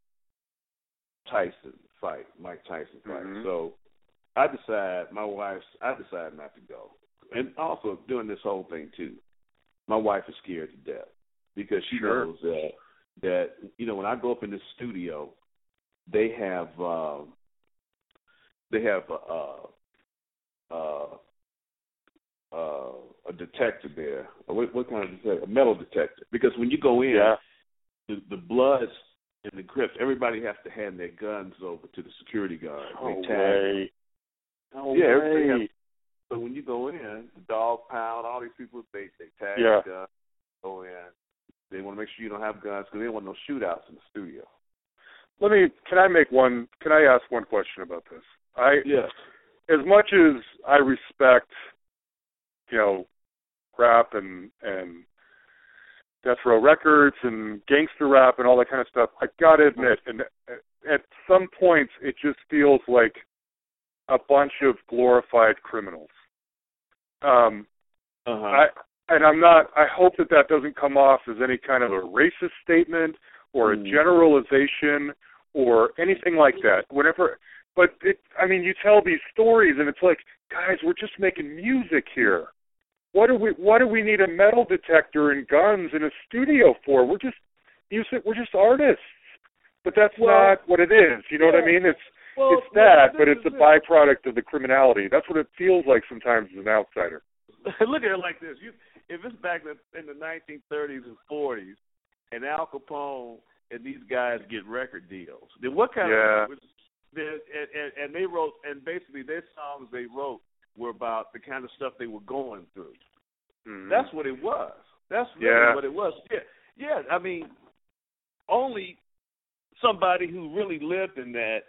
Tyson fight, Mike Tyson fight. Mhm. So I decide, my wife's, I decide not to go. And also doing this whole thing too, my wife is scared to death because she Sure. knows that that you know when I go up in the studio, they have um, they have a uh, uh, uh, a detector there. What, what kind of detector? A metal detector. Because when you go in, Yeah. the, the bloods and the Crips, everybody has to hand their guns over to the security guard. No they tag. way. No Yeah, way. everything has- So when you go in, the dog pound, all these people, they they tag Yeah. the gun, go in. They want to make sure you don't have guns because they don't want no shootouts in the studio. Let me. Can I make one? Can I ask one question about this? I Yeah. as much as I respect, you know, rap and and Death Row Records and gangster rap and all that kind of stuff, I gotta admit, and at some points it just feels like a bunch of glorified criminals. Um, Uh-huh. I and I'm not. I hope that that doesn't come off as any kind of a racist statement or a Mm. generalization or anything like that. Whenever, but it. I mean, you tell these stories, and it's like, guys, we're just making music here. What do we? What do we need a metal detector and guns in a studio for? We're just music. We're just artists. But that's Well, not what it is. You know what I mean? It's well, it's that, this but it's a it. byproduct of the criminality. That's what it feels like sometimes as an outsider. [laughs] Look at it like this: you, if it's back in the, in the 1930s and 40s, and Al Capone and these guys get record deals, then what kind Yeah. of and, and, and they wrote, and basically their songs they wrote were about the kind of stuff they were going through. Mhm. That's what it was. That's really Yeah. what it was. Yeah, yeah. I mean, only somebody who really lived in that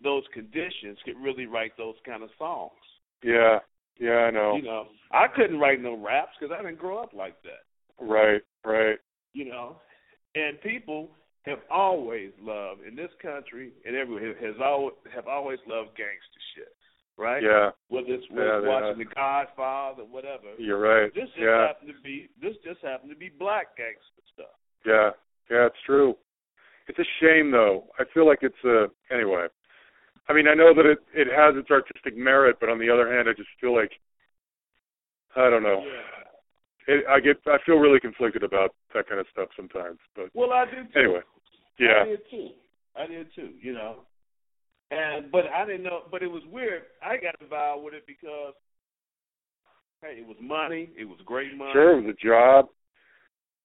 those conditions could really write those kind of songs. yeah, yeah, I know. You know, I couldn't write no raps because I didn't grow up like that. Right, right. You know, and people have always loved in this country and everywhere has always have always loved gangster shit, right? Yeah, Whether it's, Yeah, whether it's they watching The Godfather, whatever. you're right. This just Yeah, happened to be this just happened to be black gangster stuff. yeah, yeah. It's true. It's a shame though. I feel like it's a anyway. I mean, I know that it it has its artistic merit, but on the other hand, I just feel like I don't know. It, I get I feel really conflicted about that kind of stuff sometimes. But Well, I do too. anyway, I did too. I did too. You know, and but I didn't know. But it was weird. I got involved with it because hey, it was money. It was great money. sure, it was a job.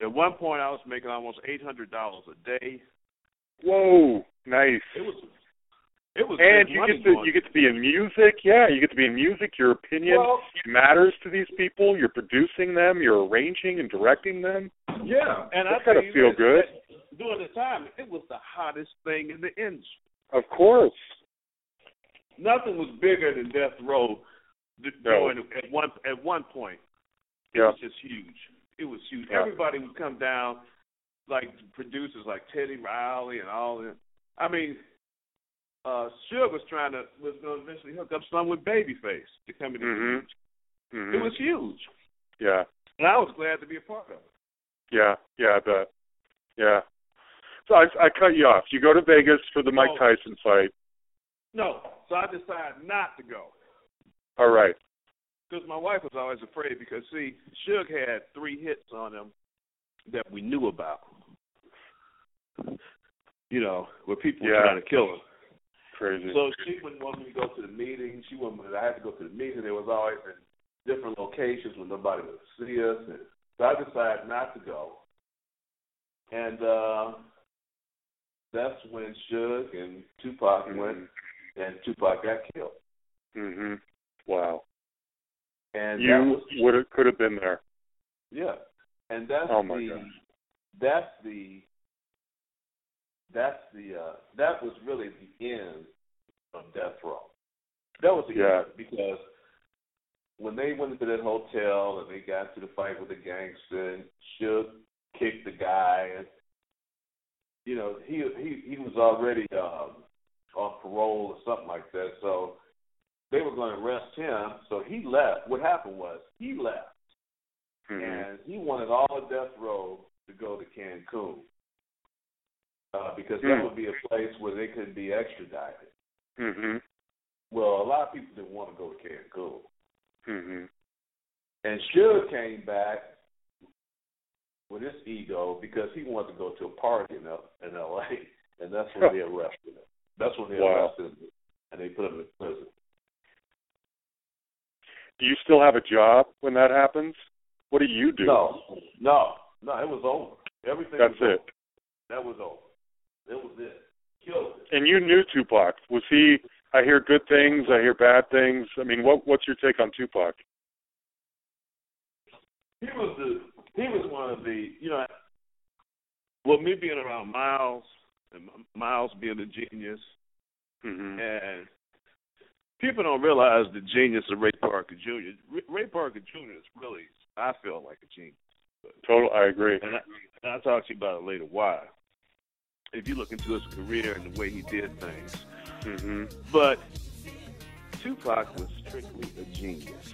At one point, I was making almost eight hundred dollars a day. Whoa, nice. It was. It was. and you get to going. you get to be in music. Yeah, you get to be in music. Your opinion Well, matters to these people. You're producing them. You're arranging and directing them. yeah, and That's I gotta feel good. that During the time, it was the hottest thing in the industry. Of course. Nothing was bigger than Death Row. No. During at one at one point, it Yeah. was just huge. It was huge. Yeah. Everybody would come down, like producers like Teddy Riley and all that. I mean, uh Suge was trying to was going to eventually hook up some with Babyface to come in. Mhm. huge. Mhm. It was huge, Yeah. and I was glad to be a part of it. Yeah. Yeah. I bet. Yeah. So I I cut you off. You go to Vegas for the Mike Oh. Tyson fight. No, so I decided not to go All right. because my wife was always afraid because see, Suge had three hits on him that we knew about. You know, where people were trying to kill him. Crazy. So she wouldn't want me to go to the meeting. She wouldn't. I had to go to the meeting. There was always in different locations where nobody would see us, and so I decided not to go. And uh that's when Suge and Tupac went, and Tupac got killed. Mhm. Wow. And that You would have could have been there. yeah, and that's Oh, my the gosh. that's the that's the uh that was really the end of Death Row. That was the Yeah. end because when they went into that hotel and they got to the fight with the gangster and Suge kicked the guy and you know, he he he was already um on parole or something like that, so they were going to arrest him. So he left. What happened was he left Mhm. and he wanted all of Death Row to go to Cancun uh, because that Hmm. would be a place where they could be extradited. Mhm. Well, a lot of people didn't want to go to Cancun, Mhm. and Suge came back with his ego because he wanted to go to a party in, L- in L.A. and that's when they [laughs] arrested him. That's when they Wow. arrested him and they put him in prison. Do you still have a job when that happens? What do you do? No, no, no. It was over. Everything. That's it. Over. That was over. That was it. Killed it. And you knew Tupac. Was he? I hear good things. I hear bad things. I mean, what what's your take on Tupac? he was the he was one of the you know well me being around Miles and Miles being a genius Mhm. and people don't realize the genius of Ray Parker Jr. Ray- Parker Jr. is really, I feel like a genius. Total, I agree. And, I, and I'll talk to you about it later. Why? If you look into his career and the way he did things, hmm but Tupac was strictly a genius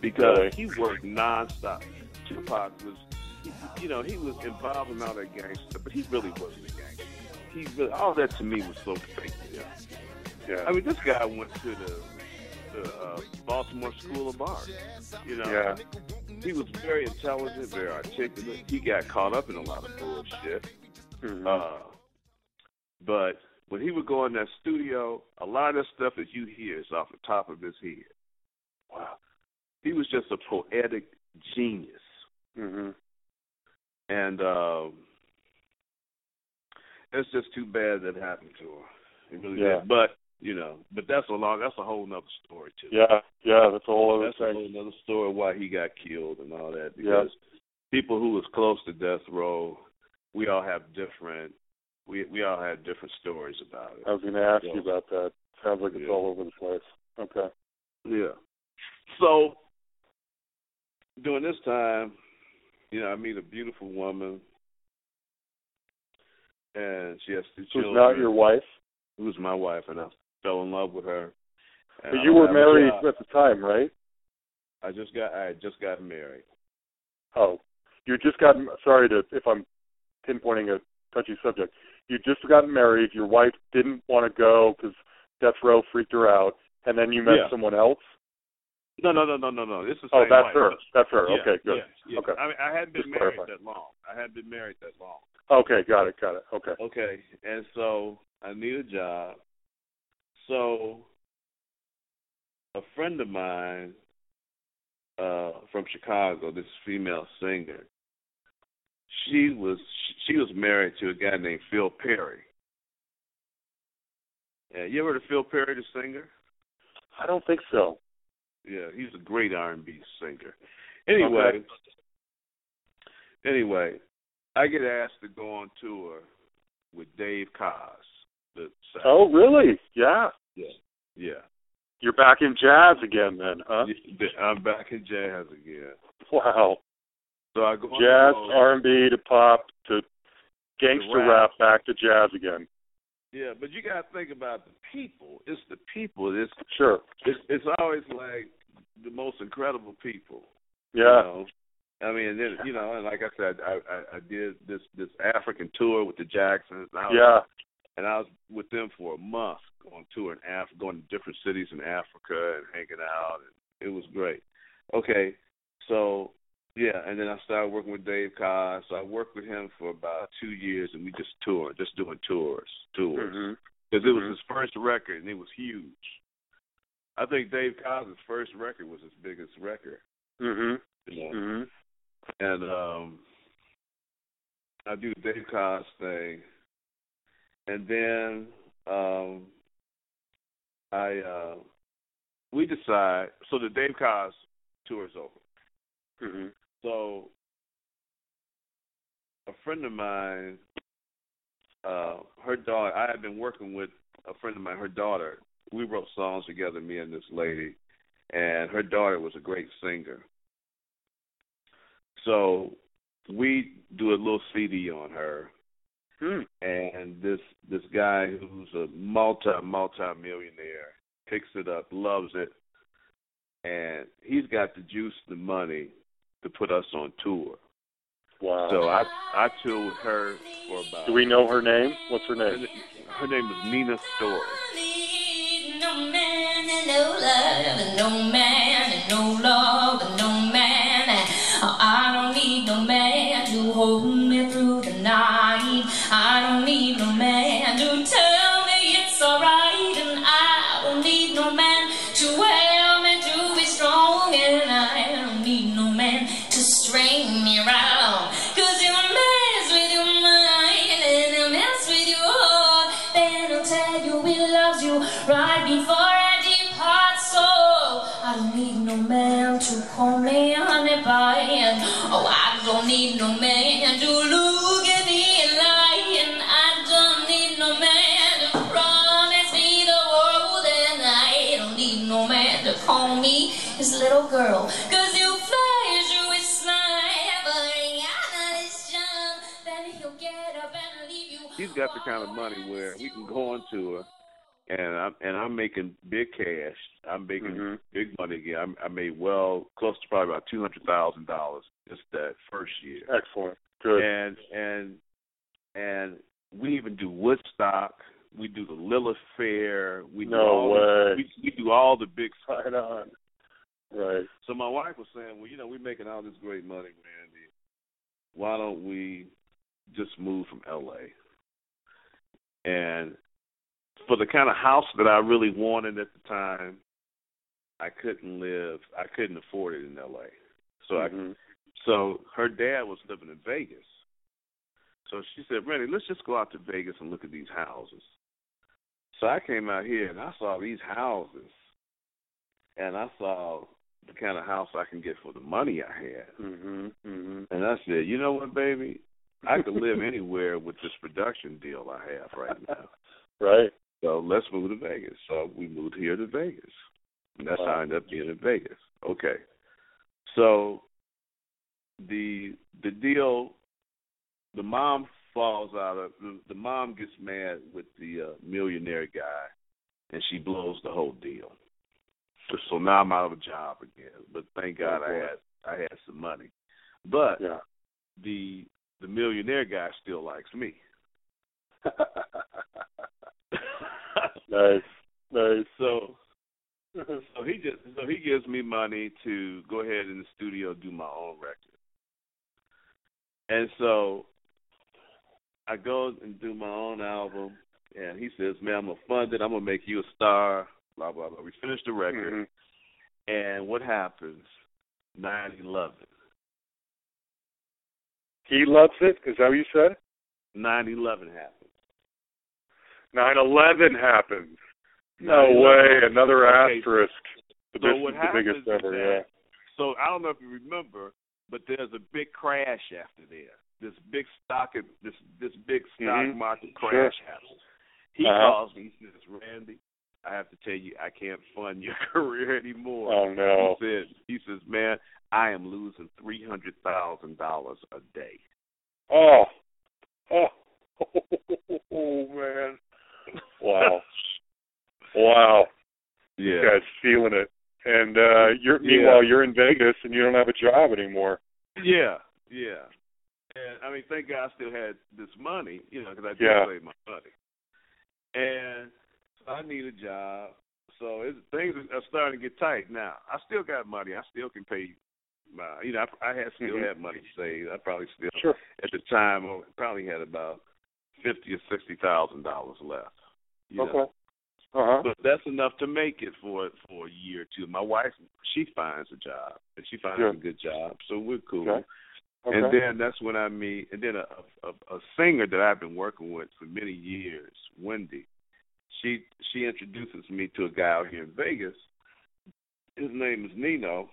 because Really? he worked nonstop. Tupac was, you know, he was involved in all that gangster, but he really wasn't a gangster. He really, all that to me was so fake. Yeah. Yeah. I mean, this guy went to the, the uh, Baltimore School of Art. You know, yeah. he was very intelligent, very articulate. He got caught up in a lot of bullshit. Mhm. Uh, but when he would go in that studio, a lot of stuff that you hear is off the top of his head. Wow. He was just a poetic genius. Hmm And um it's just too bad that happened to him. It really Yeah. did. But, you know, but that's a long that's a whole nother story too. Yeah. Yeah. That's a whole other That's a whole another story why he got killed and all that. Yeah. Because people who was close to death row, we all have different we we all had different stories about it. I was going to ask Yeah. you about that. Sounds like it's Yeah. all over the place. Okay. Yeah. So during this time, you know, I meet a beautiful woman, and she has two Who's children. not your wife? Who's my wife, and I fell in love with her. But you were married at the time, right? I just got I just got married. Oh, you just got. Sorry to if I'm pinpointing a touchy subject. You just got married. Your wife didn't want to go because death row freaked her out, and then you met Yeah. someone else. No, no, no, no, no, no. This is Oh, that's wife. her. That's her. Yeah, okay, good. Yeah, yeah. Okay. I mean, I hadn't been Just married clarify. that long. I hadn't been married that long. Okay, got it, got it. Okay. Okay, and so I need a job. So a friend of mine uh from Chicago, this female singer, she was she was married to a guy named Phil Perry. Yeah, you ever heard of Phil Perry, the singer? I don't think so. Yeah, he's a great R and B singer. Anyway, anyway, I get asked to go on tour with Dave Koz. The Oh, really? Yeah. yeah. You're back in jazz again, then, huh? [laughs] I'm back in jazz again. Wow. So I go Jazz. R&B to pop to gangster rap. rap, back to jazz again. Yeah, but you got to think about the people. It's the people. It's Sure. it's, it's always like the most incredible people. You Yeah. know? I mean, then you know, and like I said, I, I I did this this African tour with the Jacksons. And I was, Yeah. and I was with them for a month on tour in Africa, going to different cities in Africa and hanging out, and it was great. Okay, so yeah, and then I started working with Dave Koz. So I worked with him for about two years, and we just toured, just doing tours, tours, because it was Mhm. his first record, and it was huge. I think Dave Koz's first record was his biggest record. Mm-hmm. You know? hmm and um I do the Dave Koz's thing. And then um I uh we decide so the Dave Koz's tour is over. hmm So a friend of mine, uh, her daughter I had been working with a friend of mine, her daughter. We wrote songs together, me and this lady, and her daughter was a great singer. So we do a little CD on her, Hmm. and this this guy who's a multi multi millionaire picks it up, loves it, and he's got the juice, the money to put us on tour. Wow. So I I toured with her for about. Do we know her name? What's her Her, name? her name is Nina Story. No man and no love, and no man and no love, girl. Cause you flash with sniper. Got this charm that he'll get up and leave you. He's got the kind of money where we can go on tour, and I'm and I'm making big cash. I'm making Mhm. big money again. I'm, I made well close to probably about two hundred thousand dollars just that first year. Excellent. Good. and and and we even do Woodstock. We do the Lilith Fair. We do all way. The, we, we do all the big stuff. Right on. Right. So my wife was saying, well, you know, we're making all this great money, Randy. Why don't we just move from L.A. And for the kind of house that I really wanted at the time, I couldn't live. I couldn't afford it in L.A. So I Mhm. so her dad was living in Vegas. So she said, Randy, let's just go out to Vegas and look at these houses. So I came out here and I saw these houses and I saw the kind of house I can get for the money I had. Mhm. Mhm. And I said, you know what, baby? I could live anywhere with this production deal I have right now. [laughs] Right. So let's move to Vegas. So we moved here to Vegas. And that's how I ended up being in Vegas. Okay. So the the deal the mom falls out of the, the mom gets mad with the uh, millionaire guy and she blows the whole deal. So now I'm out of a job again. But thank oh, God I had I had some money. But Yeah. the the millionaire guy still likes me. [laughs] nice. Nice. So so he just so he gives me money to go ahead in the studio do my own record. And so I go and do my own album and he says, Man, I'm gonna fund it, I'm gonna make you a star, blah blah blah. We finish the record Mhm. and what happens? Nine eleven. He loves it. Is that what you said? Nine eleven happens. Nine eleven happens. No 9/11. way. Another Okay. asterisk. The, So bis- what the happens biggest is ever. that- Yeah. So I don't know if you remember, but there's a big crash after there. This big stock, this this big stock Mhm. market Sure. crash happens. He Uh-huh. calls me. He says, "Randy, I have to tell you, I can't fund your [laughs] career anymore." Oh no. He said, "He says, man, I am losing three hundred thousand dollars a day." Oh. Oh. [laughs] Oh man. Wow. Wow. Yeah. You guys feeling it. And uh you're Yeah. meanwhile you're in Vegas and you don't have a job anymore. Yeah, yeah. And I mean, thank God I still had this money, you know, because I did Yeah. save my money. And I need a job. So it's, things are starting to get tight now. I still got money. I still can pay my, you know, I, I had still Mhm. had money saved. I probably still, Sure. at the time, I probably had about fifty or sixty thousand dollars left. You know? Okay. Uh-huh. But that's enough to make it for for a year or two. My wife, she finds a job, and she finds Good. a good job, so we're cool. Okay. Okay. And then that's when I meet, and then a, a a singer that I've been working with for many years, Wendy. She she introduces me to a guy out here in Vegas. His name is Nino,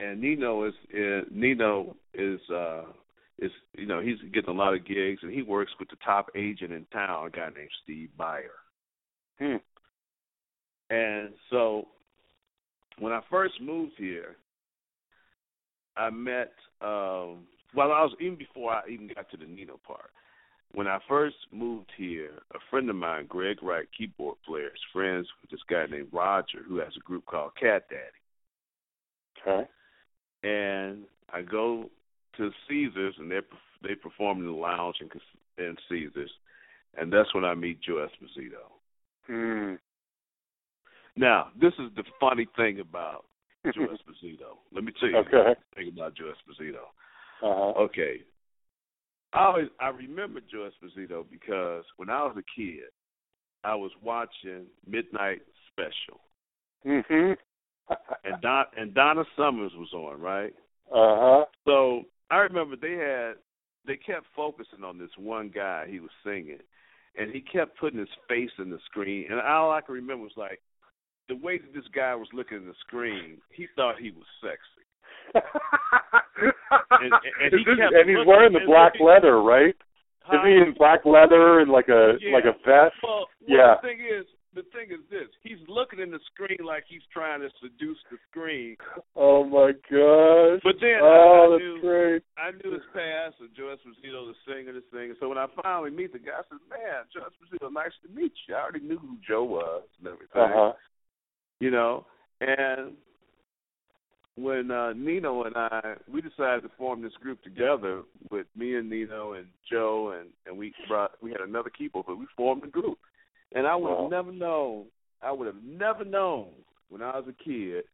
and Nino is, is Nino is uh is you know he's getting a lot of gigs, and he works with the top agent in town, a guy named Steve Byer. Hmm. And so when I first moved here, I met um well I was even before I even got to the Nino part. When I first moved here, a friend of mine, Greg Wright, keyboard player, is friends with this guy named Roger who has a group called Cat Daddy. Okay. And I go to Caesars and they they perform in the lounge in, in Caesars, and that's when I meet Joe Esposito. Hmm. Now, this is the funny thing about [laughs] Joe Esposito. Let me tell you Okay. the thing about Joe Esposito. Uh-huh. Okay. I always I remember Joe Esposito because when I was a kid, I was watching Midnight Special, Mhm. and Don and Donna Summers was on, right? uh-huh. So I remember they had they kept focusing on this one guy he was singing, and he kept putting his face in the screen, and all I can remember was like the way that this guy was looking at the screen, he thought he was sexy. And Is he this- and he's wearing the black leather, right? Huh? Isn't he in black leather and like a Yeah. like a vest? Well, well, Yeah. the thing is, the thing is this: he's looking in the screen like he's trying to seduce the screen. Oh my gosh. But then oh, I, I knew great. I knew his past, and Joe Esposito, the singer, the singer. So when I finally meet the guy, I said, "Man, Joe Esposito, nice to meet you." I already knew who Joe was and everything. Uh huh. you know. And when uh Nino and I we decided to form this group together with me and Nino and Joe and and we brought we had another keyboard, but we formed a group. And I would Wow. have never known I would have never known when I was a kid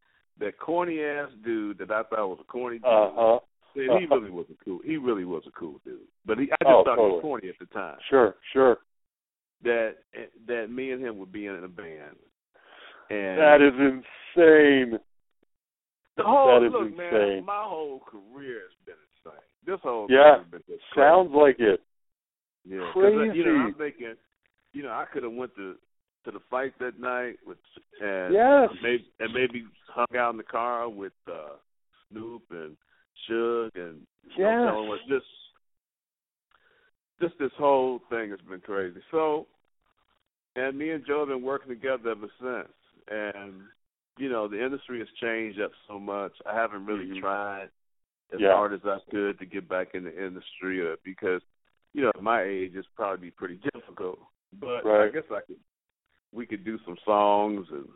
that corny ass dude that I thought was a corny dude. Uh huh. He really was a cool. He really was a cool dude. But he, I just Oh, thought he was corny at the time. Sure, sure. That that me and him would be in a band. And That is insane. The whole That is look, insane. My whole career has been insane. This whole Yeah. thing has been just Sounds like it. crazy. yeah. 'cause, uh, You know, I'm thinking, you know, I could have went to to the fight that night with and Yes. maybe and maybe hung out in the car with uh Snoop and Suge and you know, Yes. telling what this just this whole thing has been crazy. So and me and Joe have been working together ever since. And you know, the industry has changed up so much. I haven't really Mhm. tried as Yeah. hard as I could to get back in the industry uh, because, you know, at my age it's probably pretty [laughs] difficult. But I guess I could we could do some songs and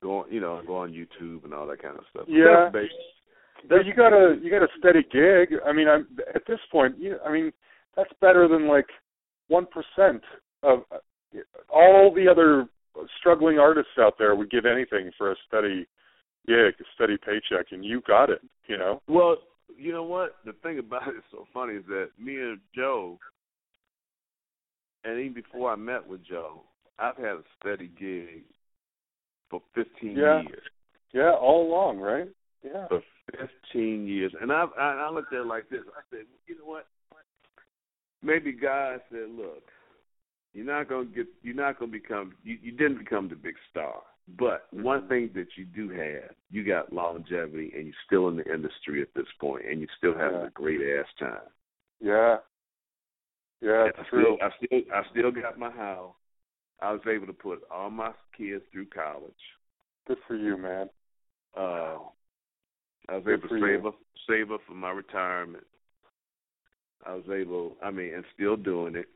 go on you know, go on YouTube and all that kind of stuff. Yeah. That's. But you got a you got a steady gig. I mean, I'm at this point. You, I mean, that's better than like one percent of all the other struggling artists out there would give anything for a steady gig, a steady paycheck, and you got it. You know. Well, you know what? The thing about it is so funny is that me and Joe, and even before I met with Joe, I've had a steady gig for 15 Yeah. years. Yeah, all along, right? Yeah. For 15 years, and I I, I looked at it like this. I said, you know what? Maybe God said, look, you're not gonna get, you're not gonna become, you, you didn't become the big star. But one thing that you do have, you got longevity, and you're still in the industry at this point, and you're still having Yeah. a great ass time. Yeah. Yeah, I it's still, true. I still, I still got my house. I was able to put all my kids through college. Good for you, man. Uh, I was Good able to you. save up, save up for my retirement. I was able, I mean, and still doing it.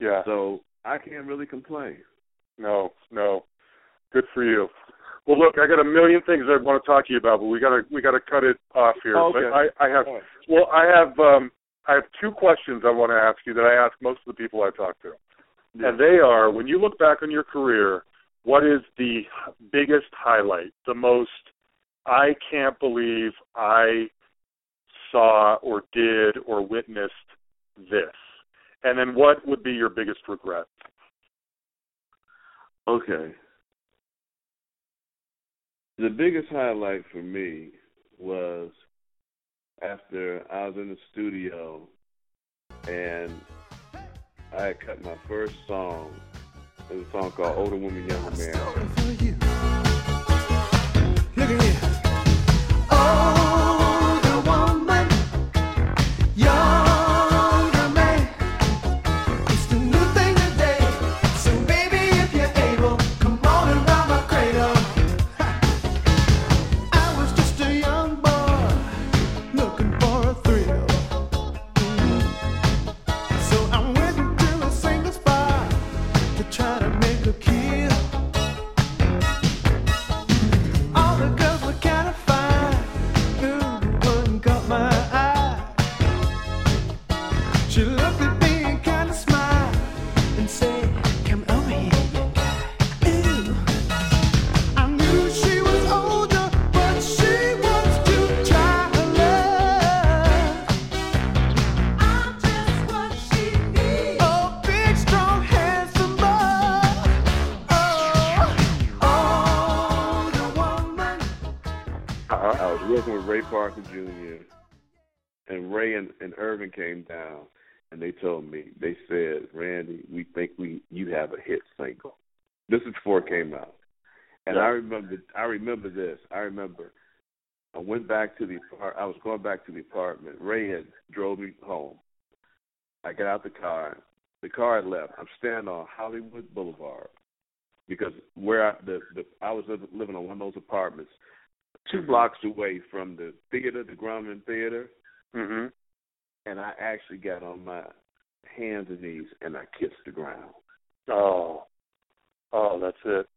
Yeah. So I can't really complain. No, no. Good for you. Well, look, I got a million things I want to talk to you about, but we gotta we gotta cut it off here. Oh, okay. But I, I have well, I have um I have two questions I want to ask you that I ask most of the people I talk to, Yeah. and they are: when you look back on your career, what is the biggest highlight, the most I can't believe I saw or did or witnessed this, and then what would be your biggest regret? Okay. The biggest highlight for me was after I was in the studio and I had cut my first song. It was a song called Older Woman, Younger Man. Jr. and Ray and, and Irvin came down and they told me they said, Randy, we think we you have a hit single. This is before it came out. And Yeah. I remember I remember this. I remember I went back to the I was going back to the apartment. Ray had drove me home. I got out the car. The car had left. I'm standing on Hollywood Boulevard. because where I, the the I was living, living on one of those apartments, two blocks away from the theater, the Grauman Theater, Mhm. and I actually got on my hands and knees and I kissed the ground Oh. Oh, that's it.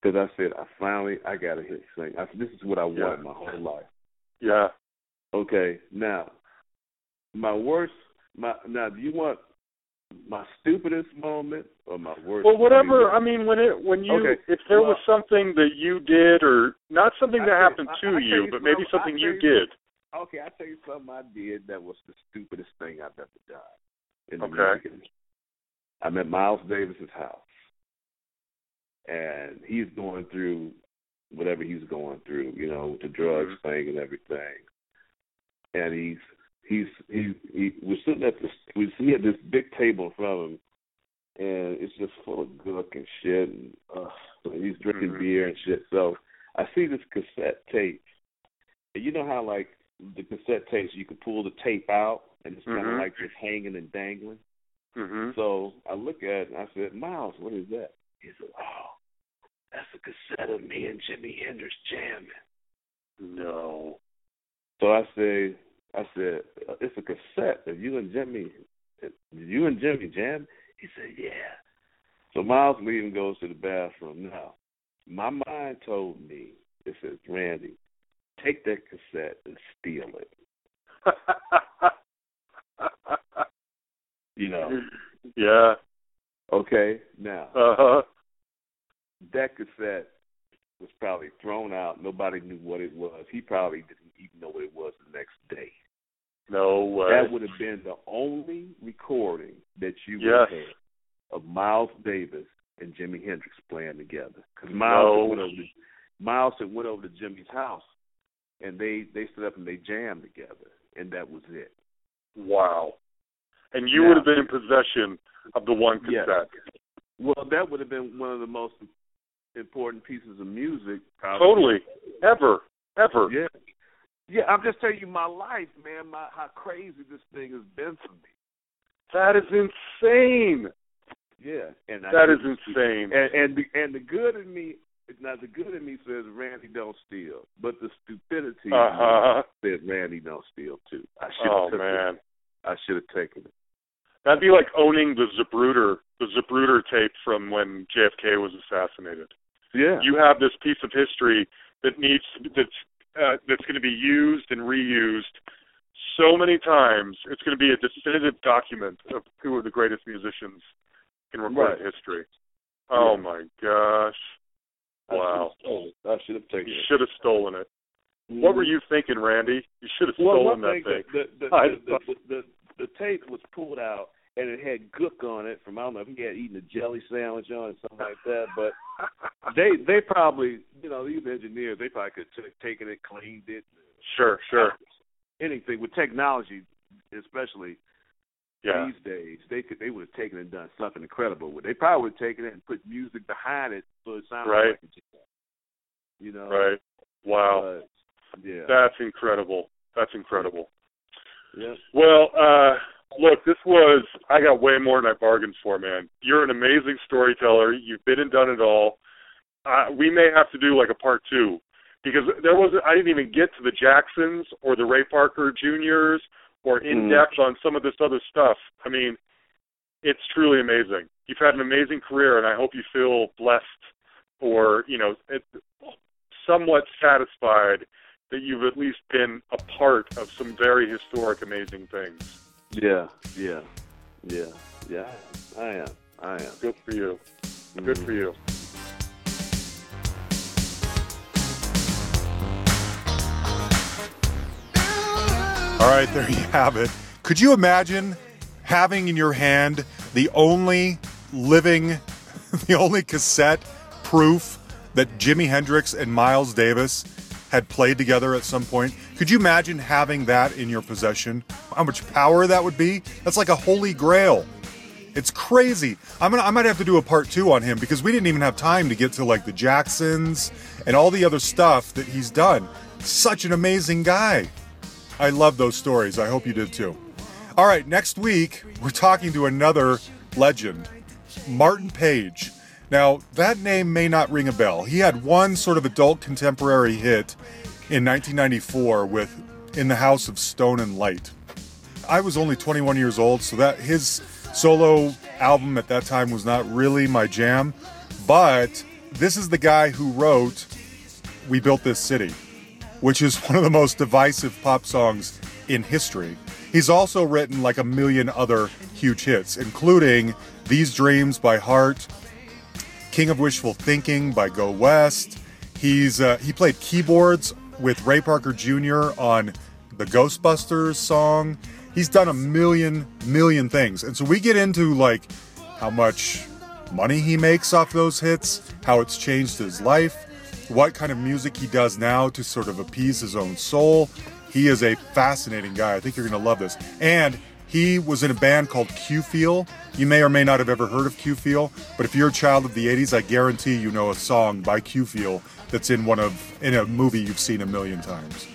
because I said I finally I got to hit sing. I said this is what I Yeah. want my whole life. Yeah. Okay, now my worst my now do you want my stupidest moment or my worst? Well, whatever. I I mean, when it when you Okay, if there was something that you did or not something that happened I- to I tell you, but maybe something- I you you did. Okay, I'll tell you something I did that was the stupidest thing I've ever done. In the Okay. industry. I'm at Miles Davis's house, and he's going through whatever he's going through, you know, with the drugs Mhm. thing and everything. And he's he's he he we're sitting at this we see at this big table in front of him, and it's just full of gook and shit, and uh, he's drinking Mhm. beer and shit. So I see this cassette tape, and you know how like the cassette tapes you can pull the tape out and it's kind of Mhm. like just hanging and dangling. Mhm. So I look at it and I said, Miles, what is that? He said, Oh, that's a cassette of me and Jimi Hendrix jamming. No. So I say, I said, "Uh, it's a cassette of you and Jimi. You and Jimi jam? He said, yeah. So Miles leaves and goes to the bathroom. Now, my mind told me, it says, Randy, take that cassette and steal it. You know, yeah. okay? Now, Uh huh. that cassette was probably thrown out. Nobody knew what it was. He probably didn't even know what it was the next day. No way. That would have been the only recording that you would Yes. have had of Miles Davis and Jimi Hendrix playing together. Because No. Miles had went over to Miles had went over to Jimi's house, and they they stood up and they jammed together, and that was it. wow. And you Now- would have been in possession of the one Yes. cassette. Well, that would have been one of the most important pieces of music. Probably. Totally. Ever. Ever. Yeah. Yeah, I'm just telling you my life, man. My how crazy this thing has been for me. That is insane. Yeah, and I That is insane. And and the, and the good in me, now the good in me says Randy don't steal, but the stupidity in Uh huh. said Randy don't steal too. I should Oh have took man. it. I should have taken it. That'd be like owning the Zapruder, the Zapruder tape from when JFK was assassinated. Yeah. You have this piece of history that needs that's uh, that's going to be used and reused so many times. It's going to be a definitive document of who are the greatest musicians in recorded Right. history. Oh Yeah. my gosh! Wow. have stolen it. I should have taken You should have stolen it. What were you thinking, Randy? You should have stolen one that thing, the the, the, the, the the tape was pulled out and it had gook on it from I don't know if he had eaten a jelly sandwich on it, something like that. But [laughs] they they probably you know these engineers they probably could have taken it, cleaned it, Sure, sure. anything with technology, especially Yeah. these days, they could they would have taken it and done something incredible with. it. They probably would have taken it and put music behind it so it sounded Right. like a. You know, Right. Wow. But, yeah, That's incredible. That's incredible. yeah. Well, uh look, this was I got way more than I bargained for, man. You're an amazing storyteller. You've been and done it all. Uh we may have to do like a part 2 because there was I didn't even get to the Jacksons or the Ray Parker Juniors or in Mhm. depth on some of this other stuff. I mean, it's truly amazing. You've had an amazing career and I hope you feel blessed or, you know, it, somewhat satisfied that you've at least been a part of some very historic, amazing things. Yeah, yeah, yeah, yeah. I am. I am. Good for you. Good for mm-hmm. you. All right, there you have it. Could you imagine having in your hand the only living, [laughs] the only cassette proof that Jimi Hendrix and Miles Davis had played together at some point? Could you imagine having that in your possession? How much power that would be? That's like a holy grail. It's crazy. I'm gonna I might have to do a part two on him because we didn't even have time to get to like the Jacksons and all the other stuff that he's done. Such an amazing guy. I love those stories. I hope you did too. All right, next week we're talking to another legend, Martin Page. Now, that name may not ring a bell. He had one sort of adult contemporary hit in 1994 with In the House of Stone and Light. I was only 21 years old, so that his solo album at that time was not really my jam. But this is the guy who wrote We Built This City, which is one of the most divisive pop songs in history. He's also written like a million other huge hits, including These Dreams by Heart, King of Wishful Thinking by Go West. He's uh, he played keyboards with Ray Parker Jr. on the Ghostbusters song. He's done a million million things, and so we get into like how much money he makes off those hits, how it's changed his life, what kind of music he does now to sort of appease his own soul. He is a fascinating guy. I think you're going to love this. And he was in a band called Q Feel. You may or may not have ever heard of Q Feel, but if you're a child of the 80s, I guarantee you know a song by Q Feel that's in one of in a movie you've seen a million times.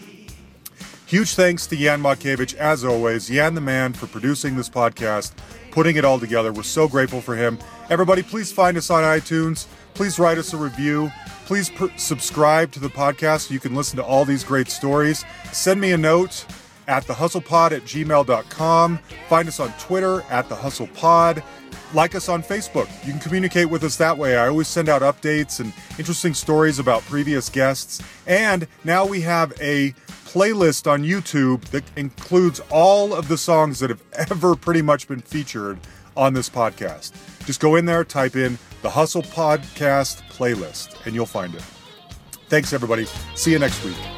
Huge thanks to Jan Matkevich, as always, Jan the man for producing this podcast, putting it all together. We're so grateful for him. Everybody, please find us on iTunes. Please write us a review. Please per- subscribe to the podcast so you can listen to all these great stories. Send me a note at thehustlepod at gmail.com. Find us on Twitter at thehustlepod. Like us on Facebook. You can communicate with us that way. I always send out updates and interesting stories about previous guests. And now we have a playlist on YouTube that includes all of the songs that have [laughs] ever pretty much been featured on this podcast. Just go in there, type in the Hustle Podcast playlist, and you'll find it. Thanks, everybody. See you next week.